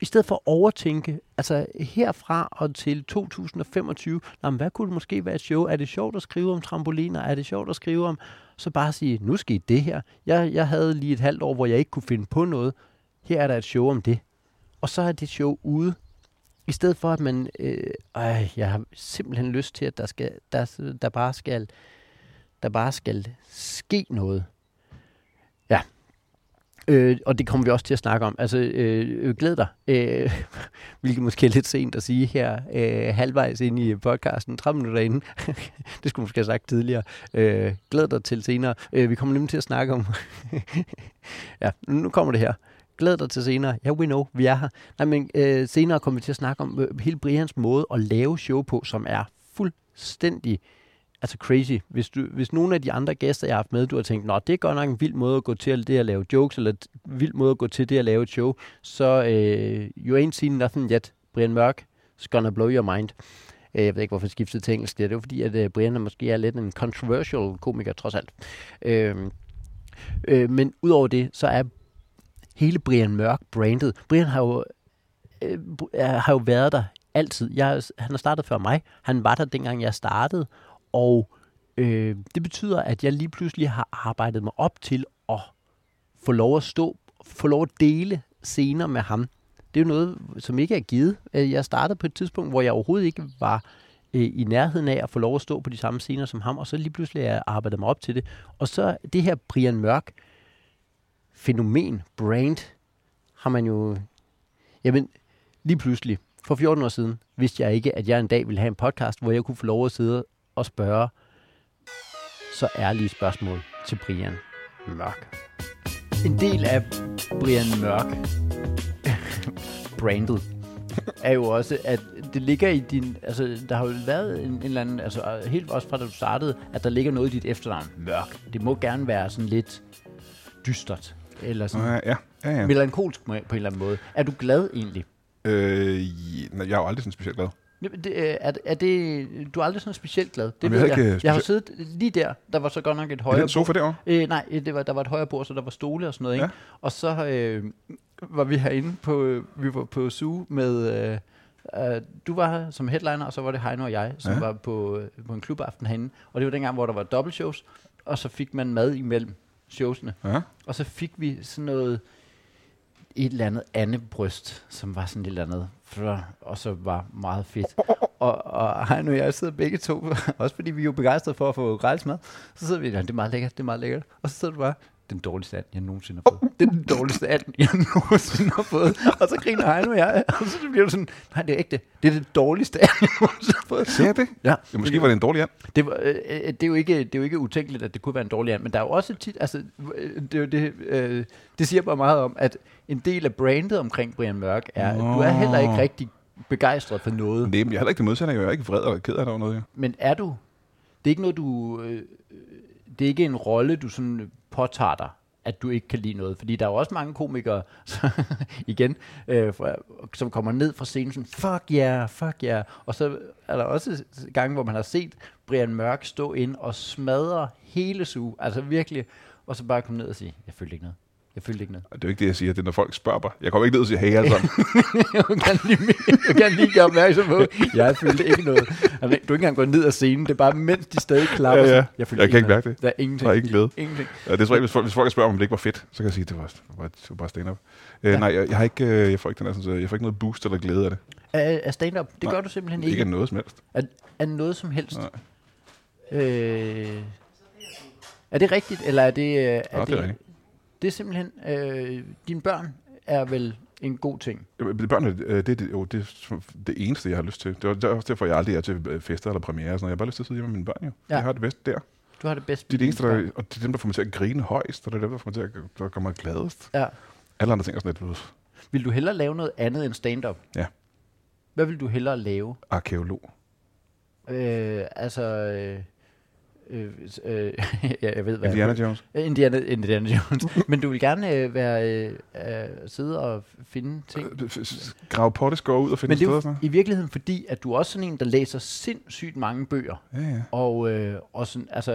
S1: I stedet for at overtænke, altså herfra og til 2025, jamen, hvad kunne det måske være et show? Er det sjovt at skrive om trampoliner? Er det sjovt at skrive om? Så bare sige, nu skete det her. Jeg, jeg havde lige et halvt år, hvor jeg ikke kunne finde på noget. Her er der et show om det. Og så er det show ude. I stedet for, at man... Øh, øh, jeg har simpelthen lyst til, at der, skal, der, der bare skal der bare skal ske noget. Ja. Øh, og det kommer vi også til at snakke om. Altså, øh, øh glæd dig. Øh, hvilket måske er lidt sent at sige her, øh, halvvejs ind i podcasten, 30 minutter inden. det skulle måske have sagt tidligere. Øh, glæd dig til senere. Øh, vi kommer nemlig til at snakke om... ja, nu kommer det her. Glæd dig til senere. Ja, yeah, we know, vi er her. Nej, men øh, senere kommer vi til at snakke om øh, hele Brians måde at lave show på, som er fuldstændig altså crazy. Hvis, du, hvis nogle af de andre gæster, jeg har haft med, du har tænkt, nå, det er godt nok en vild måde at gå til det at lave jokes, eller en vild måde at gå til det at lave et show, så øh, you ain't seen nothing yet. Brian Mørk is gonna blow your mind. Øh, jeg ved ikke, hvorfor jeg skiftede til engelsk. Det er jo fordi, at øh, Brian er måske er lidt en controversial komiker, trods alt. Øh, øh, men udover det, så er hele Brian Mørk brandet. Brian har jo, øh, har jo været der altid. Jeg, han har startet før mig. Han var der, dengang jeg startede. Og øh, det betyder, at jeg lige pludselig har arbejdet mig op til at få lov at stå, få lov at dele scener med ham. Det er jo noget, som ikke er givet. Øh, jeg startede på et tidspunkt, hvor jeg overhovedet ikke var øh, i nærheden af at få lov at stå på de samme scener som ham, og så lige pludselig har jeg arbejdet mig op til det. Og så det her Brian Mørk fænomen, brand, har man jo... Jamen, lige pludselig, for 14 år siden, vidste jeg ikke, at jeg en dag ville have en podcast, hvor jeg kunne få lov at sidde og spørge så ærlige spørgsmål til Brian Mørk. En del af Brian Mørk brandet er jo også, at det ligger i din... Altså, der har jo været en, en eller anden... Altså, helt også fra da du startede, at der ligger noget i dit efternavn. Mørk. Det må gerne være sådan lidt dystert. Eller sådan
S2: ja, ja, ja, ja.
S1: melankolsk på en eller anden måde. Er du glad egentlig?
S2: Øh, jeg er jo aldrig sådan specielt glad.
S1: Det, øh, er, er det, du er aldrig sådan specielt glad. Det
S2: Jamen, jeg,
S1: jeg.
S2: ikke
S1: jeg har siddet lige der. Der var så godt nok et højere
S2: Er den sofa derovre?
S1: Øh, nej, det var, der var et højere bord, så der var stole og sådan noget. Ikke?
S2: Ja.
S1: Og så øh, var vi herinde på, vi var på Zoo med, øh, øh, du var her som headliner, og så var det Heino og jeg, som
S2: Ja.
S1: var på, øh, på en klubaften herinde. Og det var dengang, hvor der var dobbeltshows, og så fik man mad imellem showsene.
S2: Ja.
S1: Og så fik vi sådan noget, et eller andet andet bryst, som var sådan et eller andet, og så var meget fedt. Og, og Heino og jeg sidder begge to, også fordi vi er jo begejstrede for at få gratis mad, så sidder vi der, det er meget lækkert, det er meget lækkert. Og så sidder du bare, den dårligste and, jeg nogensinde har fået. Det er den dårligste and, jeg nogensinde har fået. Og så griner Heino og jeg, og så bliver du sådan, nej, det er ikke det. Det er det dårligste and, jeg nogensinde har fået.
S2: Ser det?
S1: Ja,
S2: ja måske var det en dårlig and.
S1: det, var, øh, øh, det, er jo ikke, det er jo ikke utænkeligt, at det kunne være en dårlig and, men der er jo også tit, altså, øh, det, det, øh, det siger bare meget om, at en del af brandet omkring Brian Mørk er, at du er heller ikke rigtig begejstret for noget.
S2: Nej, men jeg er heller ikke det modsatte. Jeg er ikke vred og ked af det over noget. Ja.
S1: Men er du? Det er ikke noget, du... Øh, det er ikke en rolle, du sådan påtager dig, at du ikke kan lide noget. Fordi der er jo også mange komikere, så, igen, øh, fra, som kommer ned fra scenen sådan, fuck yeah, fuck yeah. Og så er der også gange, hvor man har set Brian Mørk stå ind og smadre hele suge. Altså virkelig. Og så bare komme ned og sige, jeg følte ikke noget. Jeg følte ikke noget.
S2: Og Det er jo ikke det, jeg siger. Det er, når folk spørger mig. Jeg kommer ikke ned og siger, hey alle sammen.
S1: jeg gerne lige, jeg gerne lige gøre opmærksom på, jeg følte ikke noget. Altså, du er ikke engang gået ned af scenen, det er bare, mens de stadig klapper.
S2: Ja, ja. Jeg
S1: følte
S2: kan ikke mærke det.
S1: Der er ingenting.
S2: Der er ingen glæde.
S1: Ingenting.
S2: Ja, det er så hvis folk, hvis folk spørger, om det ikke var fedt, så kan jeg sige, at det var, var, det var bare stand-up. Øh,
S1: Ja.
S2: Nej, jeg, jeg, har ikke, øh, jeg, får ikke den, sådan, jeg får ikke noget boost eller glæde af det.
S1: Er, er stand-up, det
S2: Nej,
S1: gør du simpelthen
S2: Ikke
S1: ikke.
S2: af noget som helst.
S1: Er, er noget som helst.
S2: Nej.
S1: Øh, er det rigtigt, eller er det... øh, Er
S2: Ja, det er rigtigt.
S1: Det er simpelthen... Øh, dine børn er vel en god ting.
S2: Børnene, øh, det er det, jo, det, det eneste, jeg har lyst til. Det er, det er også derfor, jeg aldrig er til øh, fester eller premiere. Sådan noget. Jeg har bare lyst til at sidde hjemme med mine børn. Jo.
S1: Ja.
S2: Jeg har det bedst der.
S1: Du har det bedst
S2: Det er det eneste, der, og det er dem, der får mig til at grine højst, og det er dem, der får mig til at der gør mig gladest.
S1: Ja.
S2: Alle andre ting er sådan lidt,
S1: Vil du hellere lave noget andet end stand-up?
S2: Ja.
S1: Hvad vil du hellere lave?
S2: arkeolog.
S1: Øh, altså... Øh, øh, øh, ja, jeg ved, hvad
S2: Indiana Jones.
S1: Indiana, Indiana Jones. Men du vil gerne øh, være øh, øh, sidde og finde ting.
S2: Øh, Grave potteskår ud og finde
S1: Men det er
S2: steder.
S1: i virkeligheden fordi, at du er også sådan en, der læser sindssygt mange bøger.
S2: Ja, ja.
S1: Og, øh, og sådan, altså...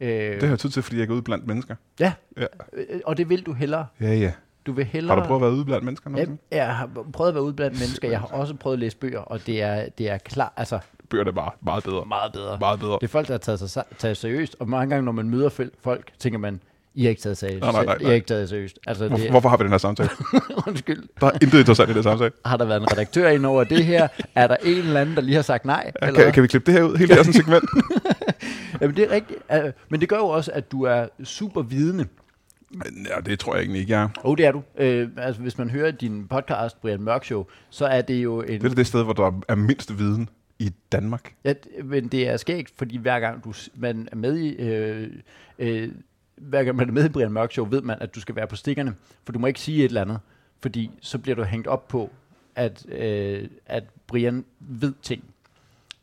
S1: Øh,
S2: Det har jeg tid til, fordi jeg er ude blandt mennesker.
S1: Ja,
S2: Ja.
S1: øh, og det vil du hellere.
S2: Ja, ja.
S1: Du vil hellere...
S2: Har du prøvet at være ude blandt mennesker?
S1: Ja,
S2: nogensinde?
S1: jeg har prøvet at være ude blandt mennesker. Jeg har også prøvet at læse bøger, og det er, det er klar, altså
S2: Bøger er bare meget bedre.
S1: meget bedre.
S2: Meget bedre.
S1: Det er folk, der har taget sig taget seriøst, og mange gange, når man møder folk, tænker man, I har ikke taget seriøst.
S2: Nej, nej, nej,
S1: I har
S2: nej.
S1: ikke taget seriøst. Altså,
S2: Hvorfor,
S1: det,
S2: hvorfor har vi den her samtale?
S1: undskyld.
S2: Der er intet interessant i den samtale.
S1: Har der været en redaktør ind over det her? Er der en eller anden, der lige har sagt nej?
S2: Ja,
S1: eller?
S2: kan, kan vi klippe det her ud? Helt det her sådan segment?
S1: Jamen, det er rigtigt. Men det gør jo også, at du er super vidende.
S2: ja, det tror jeg egentlig ikke, jeg er.
S1: Oh, det er du. Uh, altså, hvis man hører din podcast, Brian Mørk Show, så er det jo en...
S2: Det er det sted, hvor der er mindst viden i Danmark.
S1: Ja, men det er skægt, fordi hver gang du, man er med i... Øh, øh, hver gang man er med i Brian Mørk Show, ved man, at du skal være på stikkerne. For du må ikke sige et eller andet. Fordi så bliver du hængt op på, at, øh, at Brian ved ting.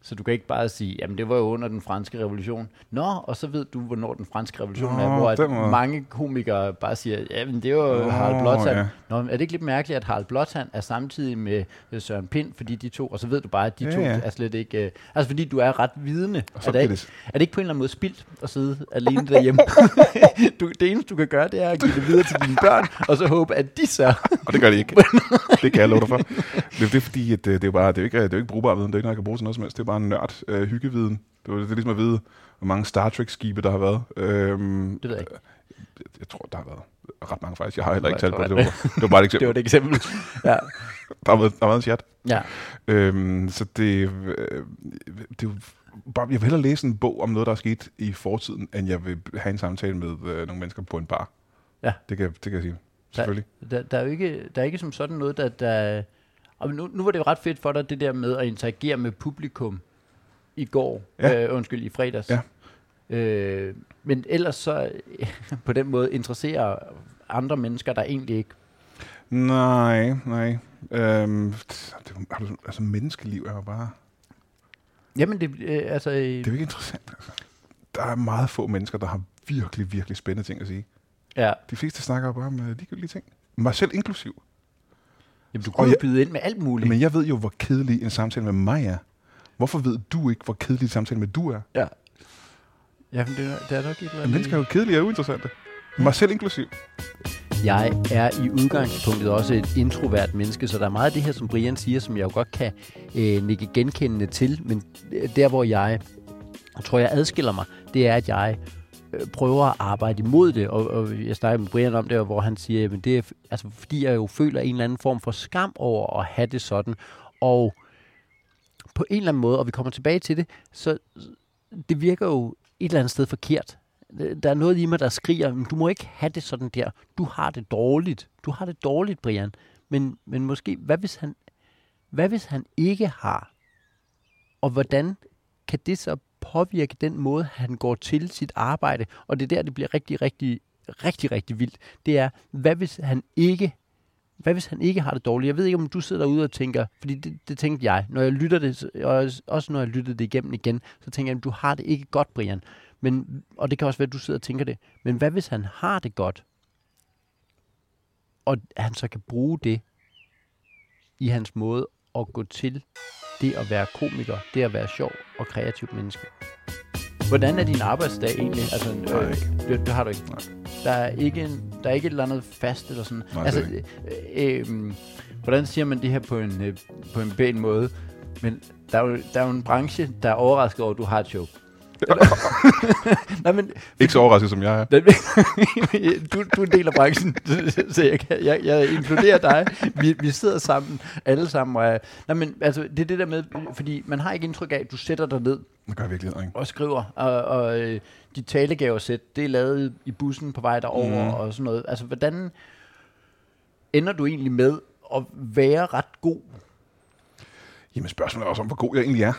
S1: Så du kan ikke bare sige, jamen det var jo under den franske revolution. Nå, og så ved du, hvornår den franske revolution
S2: Nå,
S1: er, hvor at mange komikere bare siger, jamen det var jo
S2: Nå,
S1: Harald Blåtand.
S2: ja.
S1: Nå, er det ikke lidt mærkeligt, at Harald Blåtand er samtidig med øh, Søren Pind, fordi de to, og så ved du bare, at de
S2: Ja,
S1: to
S2: ja.
S1: er slet ikke... Øh, altså fordi du er ret vidende. Er det, ikke,
S2: det,
S1: er det ikke på en eller anden måde spildt at sidde alene derhjemme? du, det eneste, du kan gøre, det er at give det videre til dine børn, og så håbe, at de så...
S2: og det gør det ikke. det kan jeg love dig for. Det er, det er fordi, at øh, det er bare, det er ikke, det er ikke brugbar viden. Det er ikke noget, jeg kan bruge til noget som helst. Det er bare en nørd øh, hyggeviden. Det er, det er ligesom at vide, hvor mange Star Trek-skibe, der har været. Øhm,
S1: Det ved jeg ikke.
S2: jeg, jeg tror, der har været ret mange faktisk. Jeg har heller ikke talt på det. Det var, det var bare et eksempel.
S1: Det var et eksempel. Ja.
S2: Der har været, der har været en chat.
S1: ja.
S2: Øhm, så det, øh, det bare, jeg vil hellere læse en bog om noget, der er sket i fortiden, end jeg vil have en samtale med øh, nogle mennesker på en bar.
S1: Ja.
S2: Det kan, det kan jeg sige. Selvfølgelig.
S1: Der, der, er jo ikke, der er ikke som sådan noget, der... der og nu, nu var det jo ret fedt for dig, det der med at interagere med publikum i går.
S2: Ja.
S1: Øh, undskyld, i fredags.
S2: Ja.
S1: Øh, men ellers så på den måde interesserer andre mennesker der egentlig ikke.
S2: Nej, nej. Øhm, det, altså, menneskeliv er jo bare...
S1: Jamen, det, øh, altså... Øh,
S2: Det er jo ikke interessant. Altså. Der er meget få mennesker, der har virkelig, virkelig spændende ting at sige.
S1: ja.
S2: De fleste snakker bare om øh, ligegyldige ting. Mig selv inklusiv.
S1: Jamen, du kunne jo
S2: jeg-
S1: byde ind med alt muligt.
S2: Men jeg ved jo, hvor kedelig en samtale med mig er. Hvorfor ved du ikke, hvor kedelig en samtale med du er?
S1: Ja. Jamen, det, er- det er nok et eller
S2: Men
S1: andet.
S2: mennesker er jo kedelige og uinteressante. Mig selv inklusiv.
S1: Jeg er i udgangspunktet også et introvert menneske, så der er meget af det her, som Brian siger, som jeg jo godt kan øh, nikke genkendende til. Men øh, der, hvor jeg tror, jeg adskiller mig, det er, at jeg øh, prøver at arbejde imod det. Og, og jeg snakker med Brian om det, hvor han siger, at det er, altså, fordi jeg jo føler en eller anden form for skam over at have det sådan. Og på en eller anden måde, og vi kommer tilbage til det, så det virker jo et eller andet sted forkert. Der er noget i mig, der skriger, "Men du må ikke have det sådan der. Du har det dårligt. Du har det dårligt, Brian. Men, men måske, hvad hvis, han, hvad hvis han ikke har? Og hvordan kan det så påvirke den måde, han går til sit arbejde? Og det er der, det bliver rigtig, rigtig, rigtig, rigtig vildt. Det er, hvad hvis han ikke hvad hvis han ikke har det dårligt? Jeg ved ikke, om du sidder derude og tænker, fordi det, det tænkte jeg, når jeg lytter det, og også når jeg lyttede det igennem igen, så tænker jeg, du har det ikke godt, Brian. Men, og det kan også være, at du sidder og tænker det. Men hvad hvis han har det godt, og han så kan bruge det i hans måde at gå til det at være komiker, det at være sjov og kreativ menneske? Hvordan er din arbejdsdag egentlig? Altså, øh, det, det har du ikke.
S2: Nej.
S1: Der er ikke, en, der er ikke et eller andet fast eller sådan.
S2: Nej,
S1: altså, øh, øh, hvordan siger man det her på en, øh, på en pæn måde? Men der er, jo, der er jo en branche, der er overrasket over, at du har et show. Nej, men
S2: Ikke så overrasket, som jeg er.
S1: du, du er en del af branchen, så jeg, kan, jeg, jeg inkluderer dig. Vi, vi sidder sammen, alle sammen. Og, nej, men altså, det er det der med, fordi man har ikke indtryk af, at du sætter dig ned
S2: Det gør virkelig ikke.
S1: og skriver, og, og øh, dit talegavesæt, det er lavet i bussen på vej derover mm. og sådan noget. Altså, hvordan ender du egentlig med at være ret god?
S2: Jamen spørgsmålet er også om, hvor god jeg egentlig er.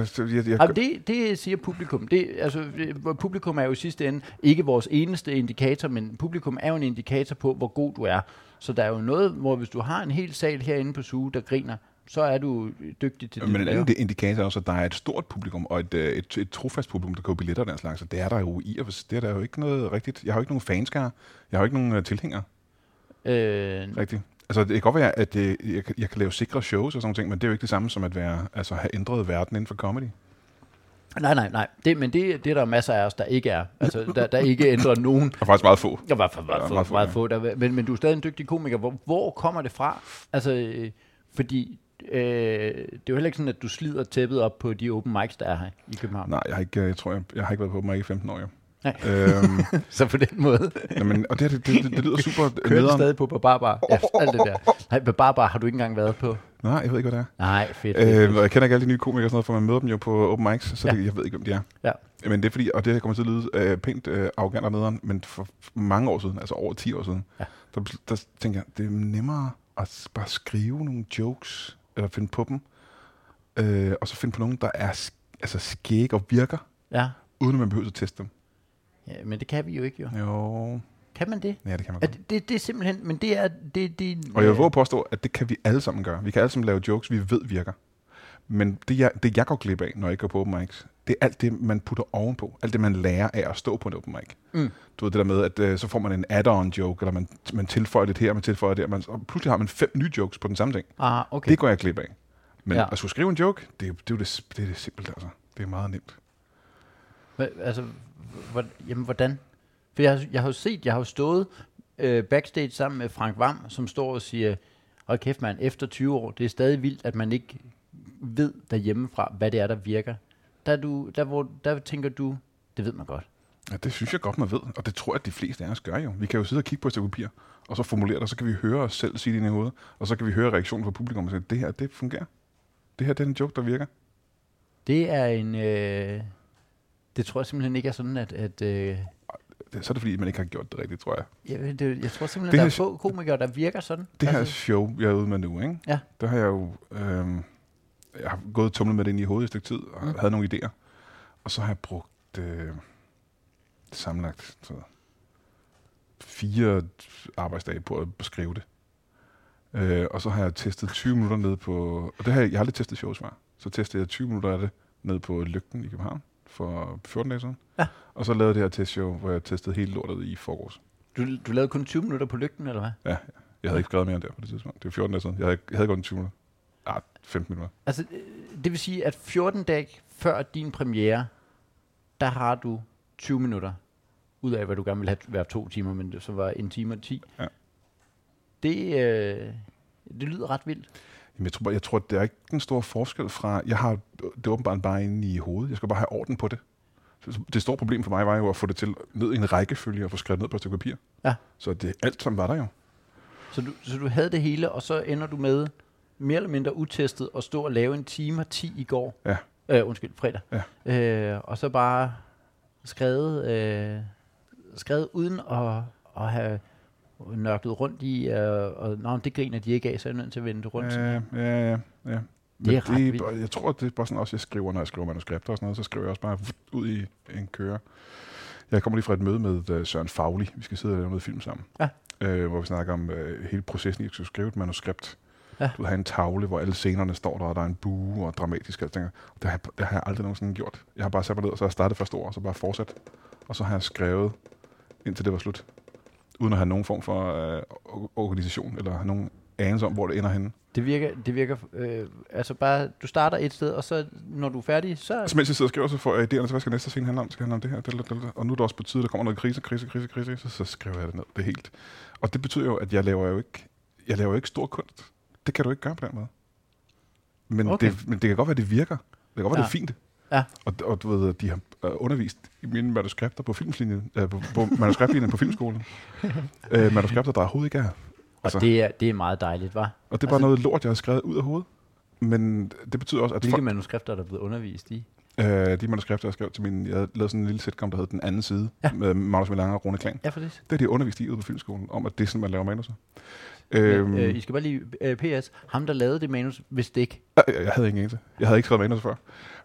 S2: Øh, så jeg, jeg,
S1: Jamen, det, det siger publikum. Det, altså, det- publikum er jo i sidste ende ikke vores eneste indikator, men publikum er jo en indikator på, hvor god du er. Så der er jo noget, hvor hvis du har en hel sal herinde på Suge, der griner, så er du dygtig til det,
S2: Men en anden indikator er også, at der er et stort publikum, og et, øh, et, et trofast publikum, der køber billetter og den slags. Og det er der jo i, og det er der jo ikke noget rigtigt. Jeg har jo ikke nogen fanskare. Jeg har jo ikke nogen uh, tilhængere,
S1: Øh,
S2: rigtigt. Altså, det kan godt være, at øh, jeg, kan- jeg kan lave sikre shows og sådan noget, men det er jo ikke det samme som at være, altså, have ændret verden inden for comedy.
S1: nej, nej, nej. Det, men det, det er der masser af os, der ikke er. Altså, der, der ikke ændrer nogen
S2: Og faktisk meget få.
S1: Jeg var for meget,
S2: Ja,
S1: få,
S2: meget få,
S1: meget
S2: ja.
S1: få der, men, men du er stadig en dygtig komiker. Hvor, hvor kommer det fra? Altså, øh, fordi øh, det er jo heller ikke sådan, at du slider tæppet op på de open mics, der er her i København.
S2: Nej, jeg har ikke, øh, jeg tror, jeg, jeg har ikke været på mig i 15 år, jo.
S1: Nej.
S2: Øhm,
S1: Så på den måde
S2: jamen, og det, det, det, det, lyder super
S1: kører
S2: nederen.
S1: stadig på Barbar. Ja, alt det der. Nej, på Barbar har du ikke engang været på.
S2: Nej, jeg ved ikke, hvad det er.
S1: Nej, fedt. fedt,
S2: Øh,
S1: fedt.
S2: jeg kender ikke alle de nye komikere og sådan noget, for man møder dem jo på open mics, så
S1: Ja.
S2: det, jeg ved ikke, hvem de er.
S1: Ja.
S2: Men det er fordi, og det kommer til at lyde øh, pænt øh, arrogant og nederen, men for mange år siden, altså over 10 år siden,
S1: Ja.
S2: der, der tænkte jeg, det er nemmere at bare skrive nogle jokes, eller finde på dem, øh, og så finde på nogen, der er altså skæg og virker,
S1: Ja.
S2: uden at man behøver at teste dem.
S1: Ja, men det kan vi jo ikke, jo.
S2: Jo,
S1: Kan man det?
S2: ja, det kan man godt.
S1: det, det, det er simpelthen, men det er... Det, det,
S2: Og jeg vil våge påstå, at det kan vi alle sammen gøre. Vi kan alle sammen lave jokes, vi ved virker. Men det jeg, det, jeg går glip af, når jeg går på open mics, det er alt det, man putter ovenpå. Alt det, man lærer af at stå på en open mic.
S1: Mm.
S2: Du ved det der med, at øh, så får man en add-on joke, eller man, man tilføjer lidt her, man tilføjer der, man, og pludselig har man fem nye jokes på den samme ting.
S1: Ah,
S2: Okay. Det går jeg glip af. Men
S1: Ja.
S2: at skulle skrive en joke, det, er det, er jo det, det er det simpelt altså. Det er meget nemt.
S1: Hva, altså, jamen, hvordan? For jeg, har- jeg har jo set, jeg har jo stået øh, backstage sammen med Frank Vam, som står og siger, hold kæft mand, efter 20 år, det er stadig vildt, at man ikke ved derhjemmefra, hvad det er, der virker. Der, er du, der, hvor, der tænker du, det ved man godt.
S2: Ja, det synes jeg godt, man ved, og det tror jeg, at de fleste af os gør jo. Vi kan jo sidde og kigge på et stykke papir, og så formulere det, og så kan vi høre os selv sige det ind i hovedet, og så kan vi høre reaktionen fra publikum og sige, det her, det fungerer. Det her, det er en joke, der virker.
S1: Det er en... Øh, det tror jeg simpelthen ikke er sådan, at... at øh,
S2: Det, så er det fordi, man ikke har gjort det rigtigt, tror jeg.
S1: jeg, ved det, jeg tror simpelthen,
S2: Det
S1: der er få komikere, der virker sådan.
S2: Det her
S1: altså,
S2: show, jeg er ude med nu, ikke?
S1: Ja.
S2: der har jeg jo øhm, jeg har gået og tumlet med det ind i hovedet i et stykke tid, og
S1: Mm.
S2: havde nogle idéer. Og så har jeg brugt øh, sammenlagt så, fire arbejdsdage på at skrive det. Øh, og så har jeg testet 20 minutter ned på... Og det har jeg, jeg har aldrig testet shows før. Så testede jeg 20 minutter af det ned på Lygten i København for 14 dage siden.
S1: Ja.
S2: Og så lavede jeg det her testshow, hvor jeg testede hele lortet i forgårs.
S1: du, du lavede kun 20 minutter på lygten, eller hvad?
S2: Ja, jeg havde ikke skrevet mere end der på det tidspunkt. Det var 14 dage siden. Jeg havde, jeg havde gået 20 minutter. Ah, 15 minutter.
S1: Altså, øh, det vil sige, at 14 dage før din premiere, der har du 20 minutter, ud af hvad du gerne vil have være to timer, men det så var en time og 10.
S2: Ja.
S1: Det, øh, det lyder ret vildt.
S2: Jamen, jeg tror, jeg tror, det er ikke den store forskel fra... Jeg har det åbenbart bare inde i hovedet. Jeg skal bare have orden på det. Det store problem for mig var jo at få det til ned i en rækkefølge og få skrevet ned på et stykke papir.
S1: Ja.
S2: Så det, alt som var der jo.
S1: Så du, så du havde det hele, og så ender du med mere eller mindre utestet at stå og lave en time og 10 i går.
S2: Ja.
S1: Øh, undskyld, fredag.
S2: Ja.
S1: Øh, og så bare skrevet, øh, skrevet uden at, at have nørklet rundt i, øh, og nå, det griner de ikke af, så er jeg nødt til at vende det rundt.
S2: Ja, ja, ja. ja. Men
S1: Det er ret vildt.
S2: Jeg tror, det er bare sådan også, jeg skriver, når jeg skriver manuskripter og sådan noget, så skriver jeg også bare ud i en køre. Jeg kommer lige fra et møde med uh, Søren Fagli. Vi skal sidde og lave noget film sammen.
S1: Ja.
S2: Øh, hvor vi snakker om uh, hele processen i at skrive et manuskript.
S1: Ja.
S2: Du har en tavle, hvor alle scenerne står der, og der er en bue og dramatisk. Og jeg tænker, det, har, det har jeg aldrig nogensinde gjort. Jeg har bare sat mig ned, og så har jeg startet første ord, og så bare fortsat. Og så har jeg skrevet, indtil det var slut. Uden at have nogen form for uh, organisation, eller have nogen anelse om, hvor det ender henne.
S1: Det virker, det virker øh, altså bare, du starter et sted, og så når du er færdig, så...
S2: Så mens jeg sidder og skriver, så får jeg idéerne til, hvad skal næste scene handle om? Skal handle om det her? Det, det, det. Og nu er det også på tide, der kommer noget krise, krise, krise, krise, så, så skriver jeg det ned. Det er helt. Og det betyder jo, at jeg laver jo ikke, jeg laver jo ikke stor kunst. Det kan du ikke gøre på den måde. Men,
S1: Okay.
S2: okay. det, men det kan godt være, det virker. Det kan godt være,
S1: Ja.
S2: det er fint.
S1: Ja.
S2: Og, og du ved, de har øh, undervist i mine manuskripter på filmlinjen, øh, på, på manuskriptlinjen på filmskolen. øh, manuskripter, der overhovedet ikke er.
S1: Og det er, det er meget dejligt, var.
S2: og det er bare
S1: altså-
S2: noget lort, jeg har skrevet ud af hovedet. Men det betyder også, at
S1: Hvilke
S2: folk,
S1: manuskripter er der blevet undervist i?
S2: Øh, de manuskripter, jeg skrev til min... Jeg lavet sådan en lille sitcom, der hed Den Anden Side,
S1: Ja.
S2: med Magnus Melanger og Rune Klan.
S1: Ja, for det.
S2: Det er de undervist i ude på filmskolen, om at det er sådan, man laver manuser.
S1: Øhm,
S2: Øhm,
S1: øh, I skal bare lige, øh, PS, ham der lavede det manus, vidste ikke.
S2: jeg, jeg havde ingen eneste. Jeg havde ikke skrevet manus før.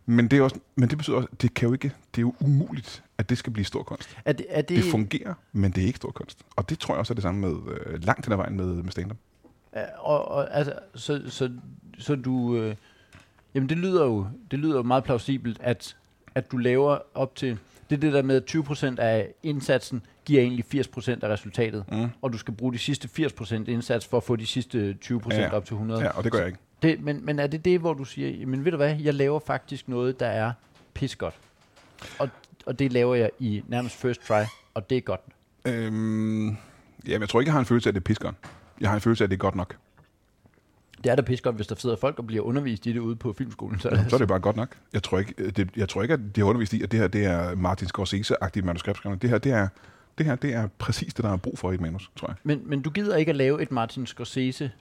S2: Men det, er også, men det betyder også, det kan jo ikke, det er jo umuligt, at det skal blive stor kunst.
S1: Er det, er det,
S2: Det, fungerer, men det er ikke stor kunst. Og det tror jeg også er det samme med øh, langt hen ad vejen med, med stand-up.
S1: og, og, altså, så, så, så du, øh, jamen det lyder jo, det lyder jo meget plausibelt, at, at du laver op til, det er det der med, at 20% af indsatsen giver egentlig 80% af resultatet,
S2: Mm.
S1: og du skal bruge de sidste 80% indsats for at få de sidste 20%
S2: Ja.
S1: op til 100.
S2: Ja, og det gør jeg ikke.
S1: Det, men, men er det det, hvor du siger, men ved du hvad, jeg laver faktisk noget, der er pissegodt. Og, og det laver jeg i nærmest first try, og det er godt.
S2: Øhm, jamen, jeg tror ikke, jeg har en følelse af, at det er piskeren. Jeg har en følelse af, at det er godt nok.
S1: Det er da pissegodt, hvis der sidder folk og bliver undervist i det ude på filmskolen. Så,
S2: Så er det bare godt nok. Jeg tror ikke, øh, det, jeg tror ikke at de har undervist i, at det her det er Martin Scorsese-agtigt manuskriptskrivning. Det her, det er, det her det er præcis det, der er brug for i et manus, tror jeg.
S1: men, men du gider ikke at lave et Martin Scorsese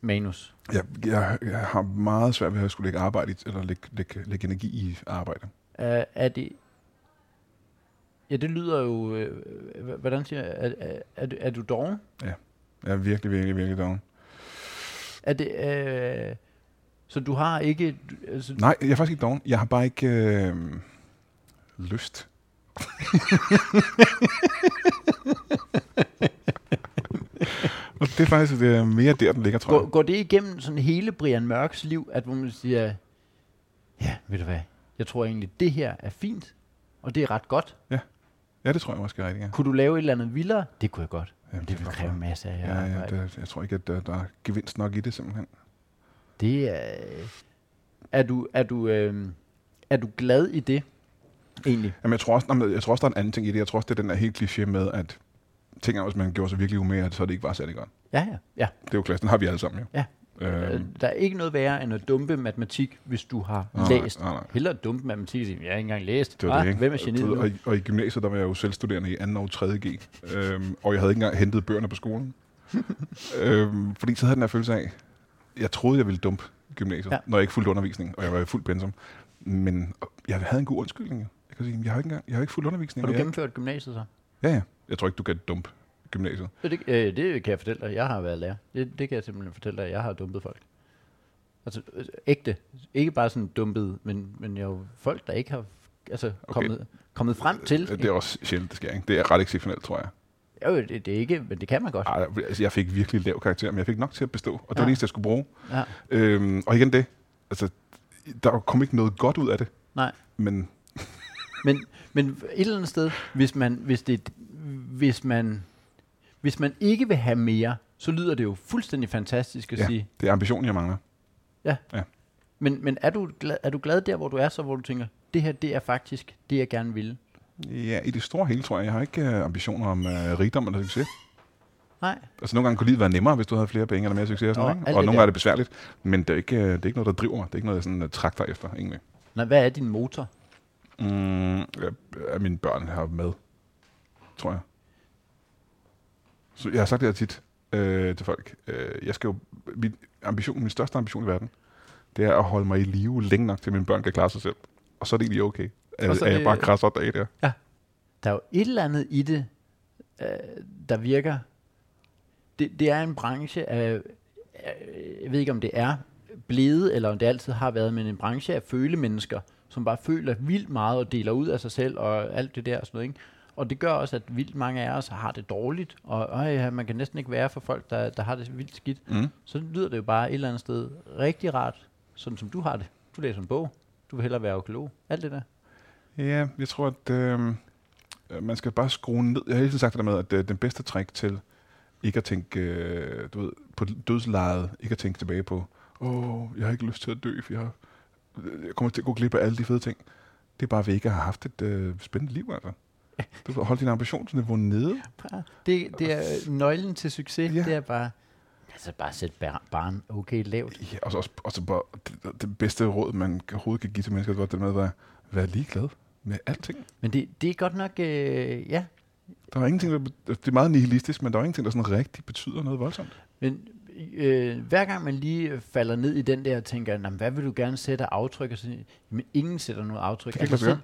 S1: manus.
S2: Jeg, jeg, jeg har meget svært ved at skulle lægge arbejde i, eller lægge, lægge, lægge energi i arbejde.
S1: Er, er det... Ja, det lyder jo... Øh, hvordan siger jeg? Er, er, er, du- er du doven?
S2: Jeg er virkelig, virkelig, virkelig doven.
S1: Er det... Øh, så du har ikke... Altså,
S2: Nej, jeg er faktisk ikke doven. Jeg har bare ikke øh, lyst. Og det er faktisk det er mere der, den ligger, tror
S1: går,
S2: jeg.
S1: går det igennem sådan hele Brian Mørks liv, at hvor man siger, ja, ved du hvad, jeg tror egentlig, det her er fint, og det er ret godt.
S2: Ja, det tror jeg måske rigtigt, ja.
S1: Kunne du lave et eller andet vildere? Det kunne jeg godt. Men
S2: Jamen,
S1: det vil kræve
S2: være.
S1: masser af
S2: Ja, ja, det, jeg tror ikke, at der, der er gevinst nok i det simpelthen.
S1: Det er... Er du, er du, øh, er du glad i det, egentlig?
S2: Jamen, jeg tror, også, jamen, jeg tror også, der er en anden ting i det. Jeg tror også, det er den der helt kliché med, at ting er, hvis man gjorde sig virkelig umage, så er det ikke bare særlig godt.
S1: Ja, ja. ja.
S2: Det er jo klasse, den har vi alle sammen jo.
S1: Ja.
S2: Øhm,
S1: Øh, der er ikke noget værre end at dumpe matematik, hvis du har
S2: nej,
S1: læst.
S2: Nej, nej.
S1: Hellere dumpe matematik og sige, jeg har ikke engang læst.
S2: Det var det, ikke?
S1: Hvem er geniet
S2: og, i- og i gymnasiet, der var jeg jo selvstuderende i 2. og 3. G. Øhm, og jeg havde ikke engang hentet bøgerne på skolen. øhm, fordi så havde den her følelse af, jeg troede, jeg ville dumpe gymnasiet,
S1: Ja.
S2: når jeg ikke fulgte undervisning, og jeg var i fuld pensum. Men jeg havde en god undskyldning. Jeg kan sige, jeg har ikke, engang, jeg har ikke fuld undervisning.
S1: Har du gennemført gymnasiet så?
S2: Ja, ja. Jeg tror ikke, du kan dumpe gymnasiet.
S1: Det, øh, det kan jeg fortælle dig. Jeg har været lærer. Det, det kan jeg simpelthen fortælle dig. Jeg har dumpet folk. Altså øh, ægte. Ikke bare sådan dumpet, men, men jo folk, der ikke har altså,
S2: Okay.
S1: kommet, kommet frem til.
S2: Det er også sjældent, det sker. Ikke? Det er ret exceptionelt, tror jeg.
S1: Jo, det, det er ikke, men det kan man godt.
S2: Ej, altså, jeg fik virkelig lav karakter, men jeg fik nok til at bestå. Og det
S1: Ja.
S2: var det eneste, jeg skulle bruge.
S1: Ja.
S2: Øhm, og igen det, altså, der kom ikke noget godt ud af det.
S1: Nej.
S2: Men
S1: Men, men et eller andet sted, hvis man, hvis det, hvis man, hvis man ikke vil have mere, så lyder det jo fuldstændig fantastisk at
S2: Ja.
S1: sige.
S2: det er ambitionen, jeg mangler.
S1: Men, men er, du glad, er du glad der, hvor du er, så hvor du tænker, det her, det er faktisk det, jeg gerne vil?
S2: Ja, i det store hele, tror jeg. Jeg har ikke uh, ambitioner om uh, rigdom eller succes.
S1: Nej.
S2: Altså nogle gange kunne livet være nemmere, hvis du havde flere penge eller mere succes. Og, sådan,
S1: Nå,
S2: ikke? og nogle gange er det besværligt. Men det er, ikke, øh, det er ikke noget, der driver mig. Det er ikke noget, jeg sådan, uh, trakter efter, egentlig.
S1: Nej, hvad er din motor?
S2: Mm, at mine børn har med, tror jeg. Så jeg har sagt det her tit øh, til folk. Øh, jeg skal jo, min, ambition, min største ambition i verden, det er at holde mig i live længe nok, til mine børn kan klare sig selv. Og så er det egentlig okay. At, at
S1: er
S2: jeg bare krasser dag der.
S1: Der er jo et eller andet i det, øh, der virker. Det, det er en branche af, af, jeg ved ikke om det er blevet, eller om det altid har været, men en branche af følemennesker, som bare føler vildt meget og deler ud af sig selv og alt det der og sådan noget. Ikke? Og det gør også, at vildt mange af os har det dårligt, og øh, man kan næsten ikke være for folk, der, der har det vildt skidt.
S2: Mm.
S1: Så lyder det jo bare et eller andet sted rigtig rart, sådan som du har det. Du læser en bog, du vil hellere være økolog, alt det der.
S2: Ja, jeg tror, at øh, man skal bare skrue ned. Jeg har hele tiden sagt det der med, at øh, den bedste trick til ikke at tænke, øh, du ved, på dødslejet, ikke at tænke tilbage på, åh, jeg har ikke lyst til at dø, for jeg, har, jeg kommer til at gå glip af alle de fede ting. Det er bare, at vi ikke har haft et øh, spændende liv, altså. Du vil holde din ambitionsniveau nede.
S1: Det, det er nøglen til succes,
S2: Ja.
S1: det er bare, altså bare sætte bar- barn okay lavt.
S2: Ja, og så også, også bare, det, det, bedste råd, man overhovedet kan give til mennesker, det var det med at være, være ligeglad med alting.
S1: Men det, det er godt nok, øh, ja,
S2: Der er ingenting, der, det er meget nihilistisk, men der er ingenting, der sådan rigtig betyder noget voldsomt.
S1: Men øh, hver gang man lige øh, falder ned i den der og tænker, "Nå, men hvad vil du gerne sætte af aftryk? Og sådan, jamen ingen sætter noget aftryk.
S2: Det kan lade sig
S1: selv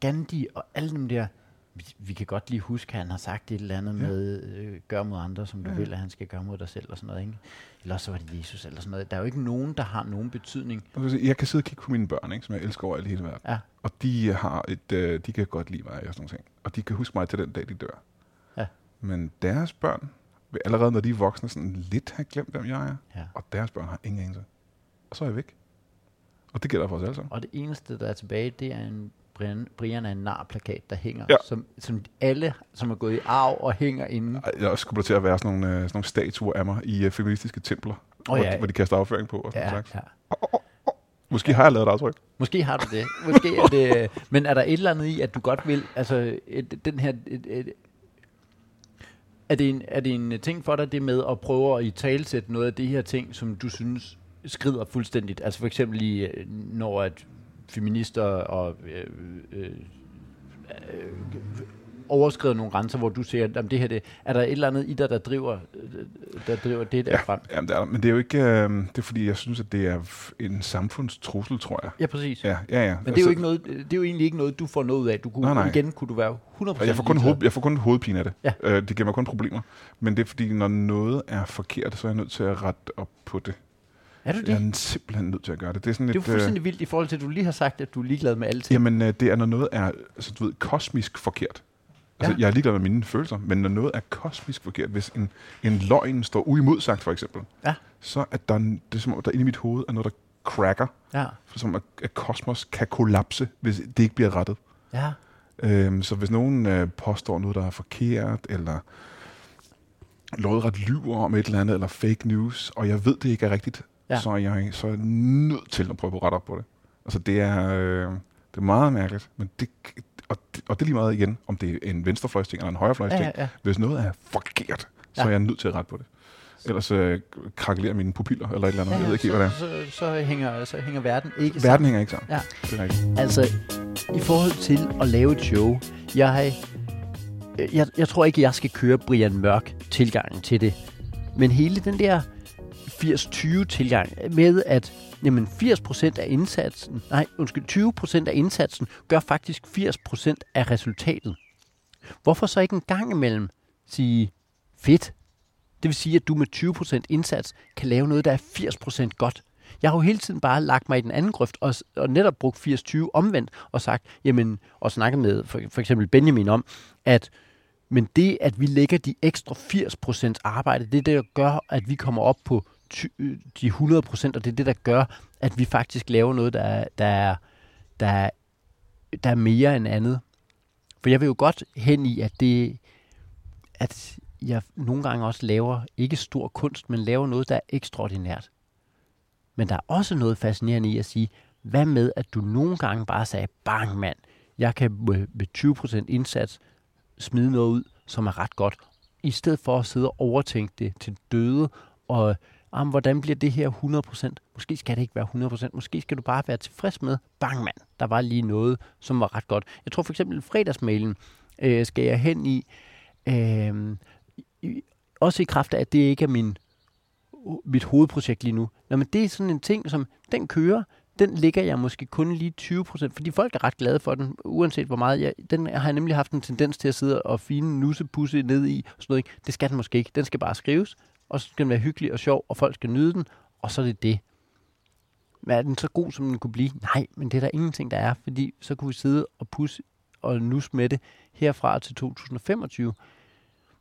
S1: Gandhi og alle dem der, vi, vi kan godt lige huske, at han har sagt et eller andet
S2: Ja.
S1: med, øh, gør mod andre, som du
S2: Ja.
S1: vil, at han skal gøre mod dig selv og sådan noget. Ikke? Eller så var det Jesus eller sådan noget. Der er jo ikke nogen, der har nogen betydning.
S2: Jeg kan sidde og kigge på mine børn, ikke, som jeg elsker over i hele verden.
S1: Ja.
S2: Og de har et, øh, de kan godt lide mig og sådan nogle ting. Og de kan huske mig til den dag, de dør.
S1: Ja.
S2: Men deres børn allerede, når de er voksne, sådan lidt have glemt, hvem jeg er.
S1: Ja.
S2: Og deres børn har ingen anelse. Og så er jeg væk. Og det gælder for os alle sammen.
S1: Og det eneste, der er tilbage, det er en Brian, Brian er en nar-plakat, der hænger,
S2: Ja.
S1: som, som alle, som er gået i arv og hænger inde.
S2: Jeg kommer til at være sådan nogle, øh, sådan nogle statuer af mig i uh, feministiske templer,
S1: Åh,
S2: hvor,
S1: ja.
S2: de, hvor de kaster afføring på og sådan
S1: Ja,
S2: ja, slags.
S1: ja.
S2: Måske har jeg lavet et aftryk.
S1: Måske har du det. Måske er det. Men er der et eller andet i, at du godt vil, altså et, den her, et, et, er, det en, er det en ting for dig, det med at prøve at i talsætte noget af de her ting, som du synes skrider fuldstændigt? Altså for eksempel i, øh, når at feminister og øh, øh, øh, overskrider nogle grænser, hvor du siger, at det her, det, er der et eller andet i dig, der driver, øh, der driver det der
S2: Ja.
S1: frem?
S2: Jamen, det er, der. men det er jo ikke, øh, det er fordi, jeg synes, at det er en samfundstrussel, tror jeg.
S1: Ja, præcis.
S2: Ja, ja, ja.
S1: Men det er, jo ikke noget, det er jo egentlig ikke noget, du får noget ud af. Du kunne,
S2: Nej, nej.
S1: Igen kunne du være 100%
S2: Jeg får, kun hoved, jeg får kun hovedpine af det.
S1: Ja.
S2: Øh, det giver mig kun problemer. Men det er fordi, når noget er forkert, så er jeg nødt til at rette op på det.
S1: Er du det?
S2: Jeg er simpelthen nødt til at gøre det. Det er sådan
S1: Det er jo
S2: lidt, øh,
S1: fuldstændig vildt i forhold til, at du lige har sagt, at du er ligeglad med alting.
S2: Jamen, øh, det er, når noget er altså, du ved, kosmisk forkert. Altså,
S1: Ja.
S2: Jeg er ligeglad med mine følelser, men når noget er kosmisk forkert, hvis en, en løgn står uimodsagt for eksempel,
S1: Ja.
S2: så er der, det er som om, der inde i mit hoved er noget, der cracker,
S1: Ja,
S2: som at, at kosmos kan kollapse, hvis det ikke bliver rettet.
S1: ja.
S2: Øhm, så hvis nogen øh, påstår noget, der er forkert, eller lodret lyver om et eller andet, eller fake news, og jeg ved, det ikke er rigtigt,
S1: ja.
S2: så, er jeg, så er jeg nødt til at prøve at rette op på det. Altså det er, øh, det er meget mærkeligt, men det, og, det, og det er lige meget igen, om det er en venstrefløjsting eller en højrefløjsting.
S1: ja, ja.
S2: Hvis noget er forkert, så
S1: Ja.
S2: er jeg nødt til at rette på det. Ellers øh, krakelerer mine pupiller eller et eller andet. jeg ved ikke hvad det
S1: så, så, så, hænger, så hænger verden ikke
S2: er.
S1: sammen.
S2: Verden hænger ikke sammen.
S1: Ja.
S2: Det er rigtigt.
S1: Altså, i forhold til at lave et show, jeg, jeg, jeg tror ikke, jeg skal køre Brian Mørk tilgangen til det. Men hele den der 80-20 tilgang med, at jamen 80% af indsatsen, nej, undskyld, 20% af indsatsen gør faktisk 80% af resultatet. Hvorfor så ikke en gang imellem sige, fedt, det vil sige, at du med 20% indsats kan lave noget, der er 80% godt. Jeg har jo hele tiden bare lagt mig i den anden grøft og, og netop brugt 80-20 omvendt og sagt, jamen, og snakket med for, for eksempel Benjamin om, at men det, at vi lægger de ekstra 80% arbejde, det er det, der gør, at vi kommer op på de 100%, og det er det, der gør, at vi faktisk laver noget, der er, der er, der er, der er mere end andet. For jeg vil jo godt hen i, at det, at jeg nogle gange også laver, ikke stor kunst, men laver noget, der er ekstraordinært. Men der er også noget fascinerende i at sige, hvad med, at du nogle gange bare sagde, bang mand, jeg kan med, med 20% indsats smide noget ud, som er ret godt, i stedet for at sidde og overtænke det til døde, og om, hvordan bliver det her 100%? Måske skal det ikke være 100%, måske skal du bare være tilfreds med, bang mand, der var lige noget, som var ret godt. Jeg tror for eksempel, fredagsmailen øh, skal jeg hen i, øh, i, også i kraft af, at det ikke er min, mit hovedprojekt lige nu. Nå, men det er sådan en ting, som den kører, den ligger jeg måske kun lige 20 procent, fordi folk er ret glade for den, uanset hvor meget. Jeg, den har jeg nemlig haft en tendens til at sidde og fine nussepusse ned i. Og sådan noget, ikke? Det skal den måske ikke. Den skal bare skrives, og så skal den være hyggelig og sjov, og folk skal nyde den, og så er det det. Men er den så god, som den kunne blive? Nej, men det er der ingenting, der er, fordi så kunne vi sidde og pusse og nus med det herfra til 2025.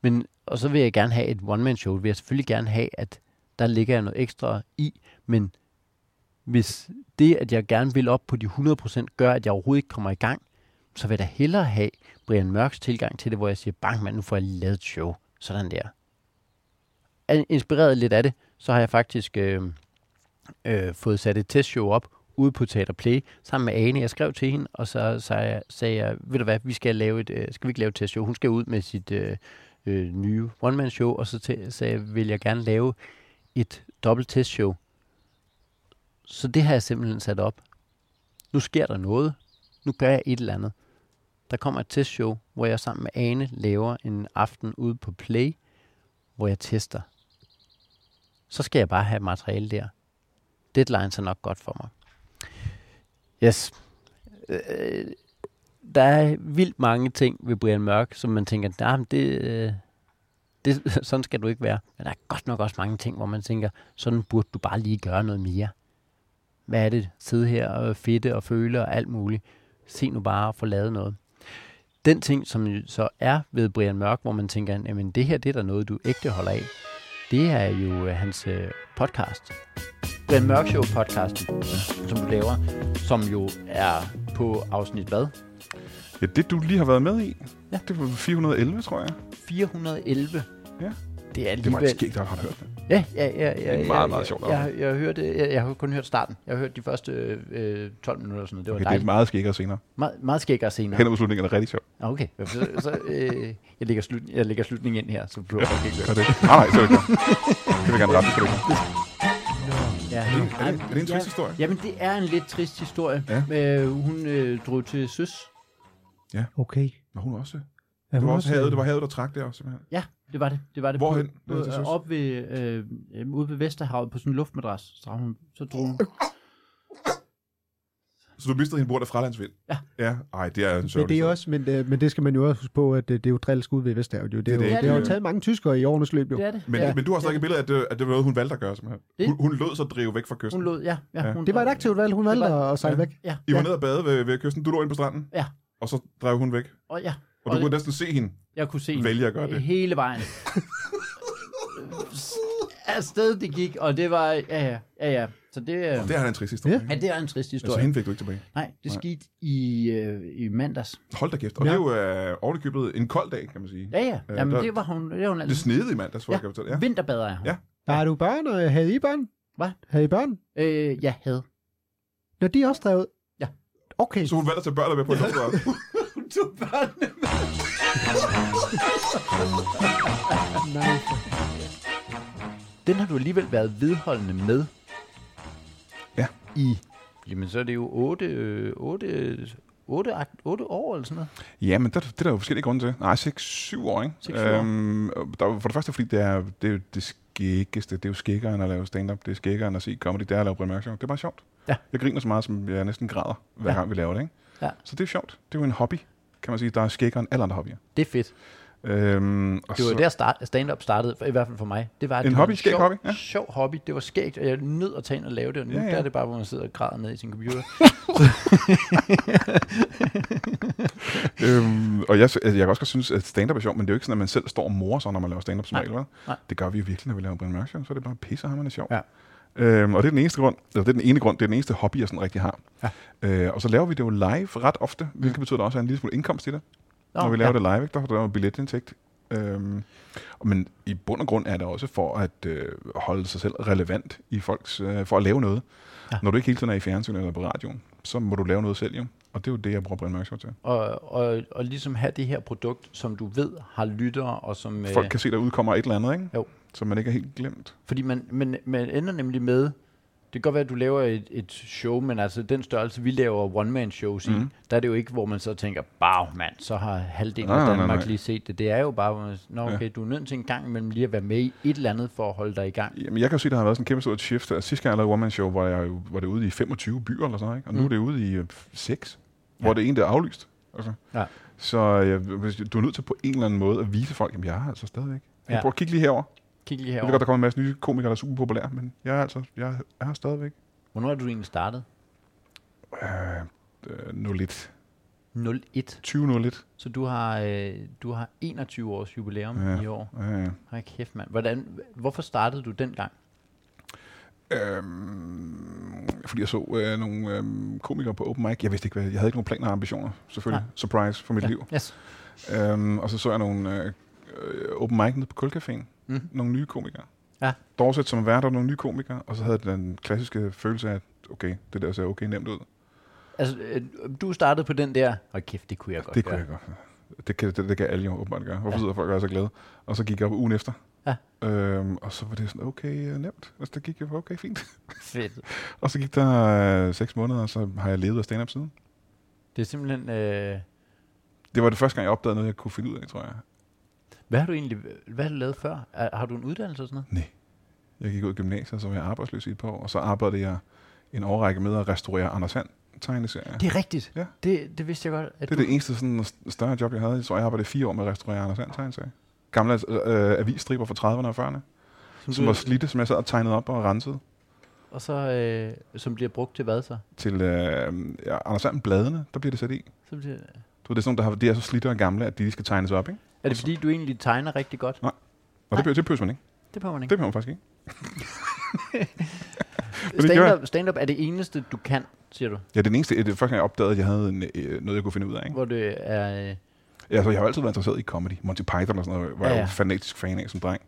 S1: Men, og så vil jeg gerne have et one-man-show. Vil jeg selvfølgelig gerne have, at der ligger noget ekstra i, men hvis det, at jeg gerne vil op på de 100%, gør, at jeg overhovedet ikke kommer i gang, så vil jeg da hellere have Brian Mørks tilgang til det, hvor jeg siger, bang mand, nu får jeg lige lavet et show. Sådan der. Inspireret lidt af det, så har jeg faktisk øh, øh, fået sat et testshow op ude på Teater Play sammen med Ane. Jeg skrev til hende, og så sagde jeg, sagde jeg ved du hvad, vi skal, lave et, øh, skal vi ikke lave et testshow? Hun skal ud med sit øh, øh, nye one-man-show, og så t- sagde jeg, vil jeg gerne lave et dobbelt testshow. Så det har jeg simpelthen sat op. Nu sker der noget. Nu gør jeg et eller andet. Der kommer et testshow, hvor jeg sammen med Ane laver en aften ude på Play, hvor jeg tester. Så skal jeg bare have materiale der. Deadlines er nok godt for mig. Yes. Øh, der er vildt mange ting ved Brian Mørk, som man tænker, nah, det, øh, det, sådan skal du ikke være. Men der er godt nok også mange ting, hvor man tænker, sådan burde du bare lige gøre noget mere. Hvad er det? Sidde her og fedte og føle og alt muligt. Se nu bare og få lavet noget. Den ting, som så er ved Brian Mørk, hvor man tænker, jamen det her, det er der noget, du ægte holder af. Det er jo øh, hans øh, podcast. Brian Mørk Show podcasten, som du laver, som jo er på afsnit hvad?
S2: Ja, det du lige har været med i,
S1: Ja.
S2: det var 411, tror jeg.
S1: 411.
S2: Ja.
S1: Det er
S2: Det var
S1: alligevel...
S2: ikke skægt, at har hørt det.
S1: Ja, ja, ja. ja,
S2: er
S1: ja
S2: meget,
S1: ja,
S2: meget sjovt
S1: Jeg, jeg, jeg, har hørt, jeg, jeg har kun hørt starten. Jeg har hørt de første øh, 12 minutter og sådan noget. Det var
S2: Okay, det er
S1: dejligt.
S2: meget skæggere senere.
S1: Meget, meget skæggere senere.
S2: Hen ad slutningen er det rigtig sjovt.
S1: Ah, Okay, så, så øh, jeg, lægger slut, jeg lægger slutningen ind her, så du ja, ikke
S2: det. Nej, nej, så er det ikke. Det vil jeg gerne rette, det skal du ikke.
S1: Ja,
S2: Er det, er det, er det en
S1: ja,
S2: trist historie?
S1: Jamen, det er en lidt trist historie.
S2: Ja.
S1: Øh, hun øh, drog til søs.
S4: Okay.
S2: Var hun også?
S4: Er
S2: Det
S4: hun
S2: var også havet,
S4: øh,
S2: det var havet, der trak der også, simpelthen.
S1: Ja, det var det. det, var det
S2: Hvorhen?
S1: På, på,
S2: søs?
S1: op ved, øh, øh, ude ved Vesterhavet på sådan en luftmadras. Så, hun, så drog hun.
S2: Så du mistede hende bord af fralandsvind?
S1: Ja.
S2: Ja, ej, det er en
S4: Men
S2: sørgelig
S4: det, er
S2: historie.
S4: også, men, det, men det skal man jo også huske på, at det, det er jo drilsk ud ved Vesthavet. Jo. Det, er
S2: Det er
S4: jo,
S2: det.
S4: det har jo taget mange tyskere i årenes løb. Jo.
S1: Det er det.
S2: Men,
S1: ja.
S2: men du har stadig et billede af, at det, at det var noget, hun valgte at gøre, simpelthen.
S1: Det-
S2: Hun, hun lod sig drive væk fra kysten.
S1: Hun lod, ja. ja,
S2: Ja.
S1: Hun,
S4: Det var et aktivt valg. Hun valgte
S1: var-
S4: at sejle
S2: Ja.
S4: væk.
S1: Ja,
S2: I var
S1: ja,
S2: nede og bade ved, ved kysten, du lå inde på stranden,
S1: ja.
S2: og så drev hun væk.
S1: Og ja.
S2: Og du
S1: Og-
S2: kunne næsten se hende
S1: Jeg kunne se hende
S2: vælge at gøre det.
S1: hele vejen. Afsted det gik, og det var, ja ja, ja ja. Så det, øh,
S2: Det er en trist historie.
S4: Ja.
S1: ja, det er en trist
S2: Altså,
S1: historie.
S2: hende fik du ikke tilbage.
S1: Nej, det
S2: Nej.
S1: skete i, øh, i mandags.
S2: Hold da kæft. Og
S4: Ja.
S2: det er jo øh, ovenikøbet en kold dag, kan man sige.
S1: Ja ja,
S2: Ja,
S1: Jamen,
S2: der-
S1: det var hun, det var hun
S2: Det
S1: altid.
S2: snede i mandags, for
S1: Ja.
S2: jeg kan fortælle. Ja.
S1: Vinterbader er hun.
S2: Ja.
S4: Har du børn, og havde I børn?
S1: Hvad?
S4: Havde I børn?
S1: Øh, jeg havde.
S4: Når de er også drevet?
S1: Ja.
S4: Okay.
S2: Så hun valgte at tage børnene med på en lufthavn.
S1: Tog børnene med.
S4: Nej.
S1: Den har du alligevel været vedholdende med.
S2: Ja.
S1: I, jamen så er det jo 8, øh, 8, 8, 8 år eller sådan noget.
S2: Ja, men det, det er der jo forskellige grunde til. Nej, 6-7 år, ikke?
S1: Seks, syv år.
S2: Øhm, der, er for det første, fordi det er, det er det skæggeste. Det er jo skæggere end at lave stand-up. Det er skæggere end at se comedy. Det er at lave Brian Mørk Show. Det er bare sjovt.
S1: Ja.
S2: Jeg griner så meget, som jeg næsten græder, hver
S1: Ja.
S2: gang vi laver det, ikke?
S1: Ja.
S2: Så det er sjovt. Det er jo en hobby, kan man sige. Der er skæggere end alle andre hobbyer.
S1: Det er fedt.
S2: Øhm, og
S1: Det var
S2: så,
S1: der start, stand-up startede, i hvert fald for mig. Det var,
S2: En
S1: det
S2: hobby,
S1: var
S2: skæg
S1: sjov,
S2: hobby, ja.
S1: Sjov hobby, det var skægt, og jeg nød at tage ind og lave det, og nu
S2: Ja,
S1: ja, der er det bare, hvor man sidder og græder ned i sin computer.
S2: øhm, og jeg, altså, jeg kan også godt synes, at stand-up er sjovt, men det er jo ikke sådan, at man selv står og morer sig, når man laver stand-up som regel. Det gør vi jo virkelig, når vi laver Brian Mørk Show. Så er det bare pissehammerende sjovt.
S1: Ja.
S2: Øhm, og det er den eneste grund, eller det er den ene grund, det er den eneste hobby, jeg sådan rigtig har.
S1: Ja.
S2: Øh, og så laver vi det jo live ret ofte, hvilket betyder, at der også er en lille smule indkomst i det.
S1: Nå,
S2: når vi laver
S1: ja.
S2: det live, ikke? der er der jo billetindtægt. Øhm, men i bund og grund er det også for at øh, holde sig selv relevant i folks, øh, for at lave noget.
S1: Ja.
S2: Når du ikke hele tiden er i fjernsyn eller på radioen, så må du lave noget selv jo. Og det er jo det, jeg bruger Brian Mørk Show til.
S1: Og, og, og ligesom have det her produkt, som du ved har lyttere, og som...
S2: Folk
S1: øh,
S2: kan se, der udkommer et eller andet, ikke?
S1: Jo.
S2: Så man ikke er helt glemt.
S1: Fordi man, man, man ender nemlig med, det kan godt være, at du laver et, et show, men altså den størrelse, vi laver one-man-shows mm. i,
S2: Mhm.
S1: der er det jo ikke, hvor man så tænker, bav mand, så har halvdelen
S2: Nej,
S1: af
S2: nej, nej,
S1: Danmark
S2: nej.
S1: lige set det. Det er jo bare, hvor man, Nå,
S2: Ja.
S1: okay, du er nødt til en gang imellem lige at være med i et eller andet for at holde dig i gang.
S2: Jamen, jeg kan jo sige, at der har været sådan en kæmpe stort shift. Altså, sidste gang jeg lavede One Man Show, var, jeg var det ude i 25 byer eller sådan noget, ikke? Og nu
S1: Mm.
S2: er det ude i øh, 6,
S1: Ja.
S2: hvor det ene der er aflyst. Altså.
S1: Ja.
S2: Så øh, hvis du er nødt til på en eller anden måde at vise folk, at jeg er altså stadigvæk.
S1: Ja.
S2: prøver at kigge lige herover.
S1: Kig lige
S2: Jeg ved
S1: herover.
S2: godt, der kommer en masse nye komikere, der er super populære, men jeg er altså, jeg er her stadigvæk.
S1: Hvornår er du egentlig startet?
S2: Øh, øh, 01.
S1: 01.
S2: 2001.
S1: Så du har, øh, du har 21 års jubilæum
S2: Ja.
S1: i år.
S2: Ja, ja.
S1: Hold kæft, mand. Hvordan, hvorfor startede du dengang?
S2: Øhm, fordi jeg så øh, nogle øhm, komikere på open mic. Jeg vidste ikke, hvad, jeg havde ikke nogen planer og ambitioner, selvfølgelig.
S1: Nej.
S2: Surprise for mit
S1: ja.
S2: liv.
S1: Yes.
S2: Øhm, og så så jeg nogle øh, øh, open mic nede på Kulcaféen.
S1: Mm.
S2: Nogle nye komikere.
S1: Ja.
S2: Dorset som vært, der nogle nye komikere, og så havde den klassiske følelse af, at okay, det der ser okay nemt ud.
S1: Altså, øh, du startede på den der, hold kæft, det kunne jeg godt
S2: det
S1: gøre.
S2: kunne jeg godt. Det kan, det, det kan alle jo åbenbart gøre. Hvorfor
S1: Ja.
S2: ja. sidder folk og er så glade? Og så gik jeg op ugen efter.
S1: Ja.
S2: Øhm, og så var det sådan, okay, øh, nemt. Altså, det gik jo okay, fint.
S1: Fedt.
S2: og så gik der øh, seks måneder, og så har jeg levet af stand-up siden.
S1: Det er simpelthen... Øh,
S2: Det var det første gang, jeg opdagede noget, jeg kunne finde ud af, tror jeg.
S1: Hvad har du egentlig hvad har du lavet før? Er, har du en uddannelse og sådan noget?
S2: Jeg gik ud af gymnasiet, så var jeg arbejdsløs i et par år, og så arbejdede jeg en årrække med at restaurere Anders Hand tegneserier.
S1: Det er rigtigt.
S2: Ja.
S1: Det, det vidste jeg godt. At
S2: Det er
S1: du,
S2: det eneste sådan, st- større job, jeg havde. Jeg tror, jeg arbejdede fire år med at restaurere Anders Hand tegneserier. Gamle øh, avisstriber fra 30'erne og 40'erne,
S1: som
S2: som
S1: du,
S2: var slidte, som jeg sad og tegnede op og rensede.
S1: Og så, øh, som bliver brugt til hvad så?
S2: Til øh, ja, Anders Hand bladene, der bliver det sat i.
S1: så bliver,
S2: Du ved, det er sådan nogle, der har, de er så slidte og gamle, at de skal tegnes op, ikke?
S1: Er det fordi, du egentlig tegner rigtig godt?
S2: Og
S1: Nej.
S2: det, behøver- det behøver man ikke.
S1: Det behøver man
S2: Det
S1: ikke.
S2: behøver man faktisk ikke. det
S1: Stand-up, stand-up er det eneste, du kan, siger du?
S2: Ja, det er den eneste, det er første gang, jeg opdagede, at jeg havde en, øh, noget, jeg kunne finde ud af. Ikke?
S1: Hvor det er... Øh,
S2: Ja, altså, jeg har altid været interesseret i comedy. Monty Python og sådan noget, var
S1: Ja,
S2: jeg
S1: ja.
S2: jo fanatisk fan af som dreng.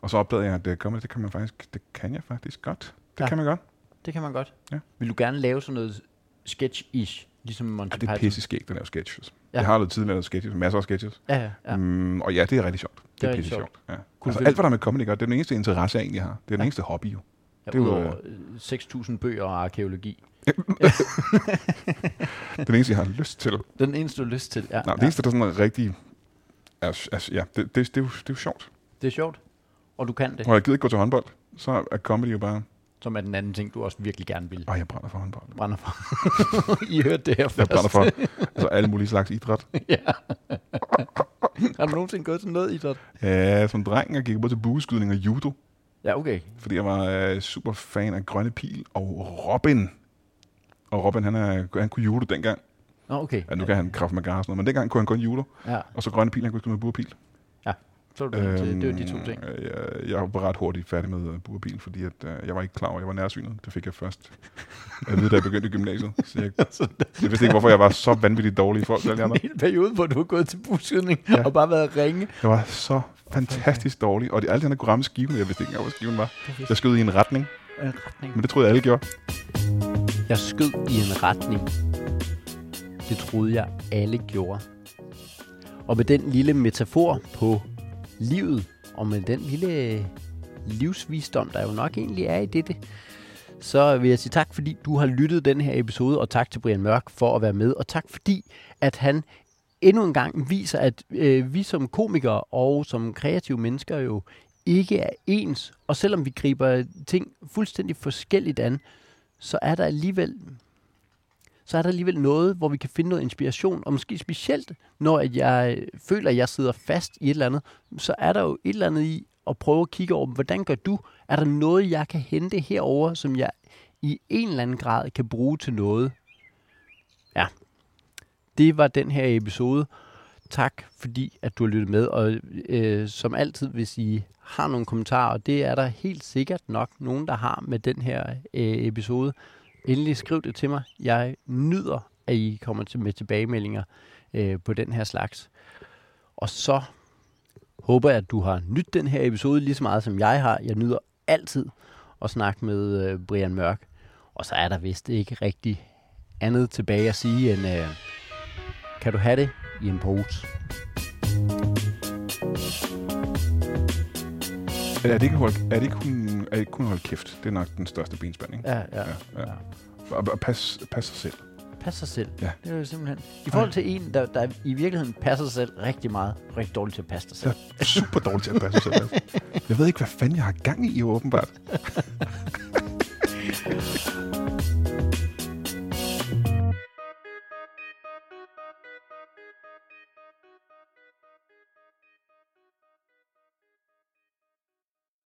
S2: Og så opdagede jeg, at uh, comedy, det kan man faktisk, det kan jeg faktisk godt. Det
S1: Ja.
S2: kan man godt.
S1: det kan man godt.
S2: Ja.
S1: Vil du gerne lave sådan noget sketch-ish, ligesom Monty
S2: Ja, det er pisse skægt at lave sketches.
S1: Ja.
S2: Jeg har lavet tidligere lavet sketches, masser af sketches.
S1: Ja, ja.
S2: Mm, og ja, det er rigtig sjovt. Det,
S1: Det er
S2: pisse sjovt. Ja.
S1: Kunne
S2: Altså, alt, hvad der er med comedy gør, det er den eneste interesse, jeg egentlig har. Det er den
S1: Ja.
S2: eneste hobby, jo.
S1: ja
S2: det er jo,
S1: Udover øh, 6.000 bøger og arkeologi.
S2: Den eneste, jeg har lyst til.
S1: Den eneste, du har lyst til. Ja,
S2: Nej, det
S1: ja.
S2: eneste, der sådan er rigtig... Altså, altså, ja, det, det, det, er jo, det er jo sjovt.
S1: Det er sjovt. Og du kan det,
S2: Og jeg gider ikke gå til håndbold, så er comedy jo bare...
S1: som er den anden ting, du også virkelig gerne vil.
S2: Åh, jeg brænder for håndbold.
S1: Brænder for. I hørte det her først.
S2: Jeg brænder for altså, alle mulige slags idræt.
S1: ja. har du nogensinde gået til noget idræt?
S2: Ja, som dreng, jeg gik både til bueskydning og judo,
S1: Ja, okay.
S2: fordi jeg var øh, super fan af Grønne Pil og Robin. Og Robin, han, er, han kunne judo dengang.
S1: Nå, okay.
S2: Ja, nu kan han kraft med og noget, men dengang kunne han kun judo.
S1: Ja,
S2: Og så Grønne Pil, han kunne skyde med burpil.
S1: Så var det, øhm, det var de to ting.
S2: øh, Jeg, jeg var ret hurtigt færdig med øh, burpil, fordi at, øh, jeg var ikke klar over, jeg var nærsynet. Det fik jeg først at vide, da jeg begyndte i gymnasiet. Så jeg, jeg vidste ikke, hvorfor jeg var så vanvittigt dårlig i forhold til alle andre.
S1: En periode, hvor du har gået til buskydning
S2: Ja.
S1: ja. og bare været ringe.
S2: Jeg var så fantastisk dårlig, og de, alle de andre kunne ramme skiven, jeg vidste ikke engang, hvor skiven var. Jeg skød i en retning,
S1: En retning.
S2: men det troede jeg alle gjorde.
S1: Jeg skød i en retning. Det troede jeg alle gjorde. Og med den lille metafor på livet, og med den lille livsvisdom, der jo nok egentlig er i dette, så vil jeg sige tak, fordi du har lyttet den her episode, og tak til Brian Mørk for at være med, og tak fordi, at han endnu en gang viser, at øh, vi som komikere og som kreative mennesker jo ikke er ens, og selvom vi griber ting fuldstændig forskelligt an, så er der alligevel så er der alligevel noget, hvor vi kan finde noget inspiration, og måske specielt, når at jeg føler, at jeg sidder fast i et eller andet, så er der jo et eller andet i at prøve at kigge over, hvordan gør du? Er der noget, jeg kan hente herover, som jeg i en eller anden grad kan bruge til noget? Ja, det var den her episode. Tak fordi, at du har lyttet med, og øh, som altid, hvis I har nogle kommentarer, og det er der helt sikkert nok nogen, der har med den her øh, episode, endelig skriv det til mig. Jeg nyder, at I kommer til med tilbagemeldinger øh, på den her slags. Og så håber jeg, at du har nydt den her episode lige så meget, som jeg har. Jeg nyder altid at snakke med øh, Brian Mørk. Og så er der vist ikke rigtig andet tilbage at sige, end øh, kan du have det i en pose?
S2: Er det ikke, hold, er det ikke, kun, er det ikke kun holde kæft? Det er nok den største benspænding.
S1: Ja, ja,
S2: Ja, ja.
S1: ja.
S2: Og, og pas, pas sig selv.
S1: Pas sig selv.
S2: Ja.
S1: Det er jo simpelthen... I forhold til en, der, der i virkeligheden passer sig selv rigtig meget, rigtig dårligt til at passe sig selv.
S2: er super dårlig til at passe sig selv. Jeg ved ikke, hvad fanden jeg har gang i, åbenbart.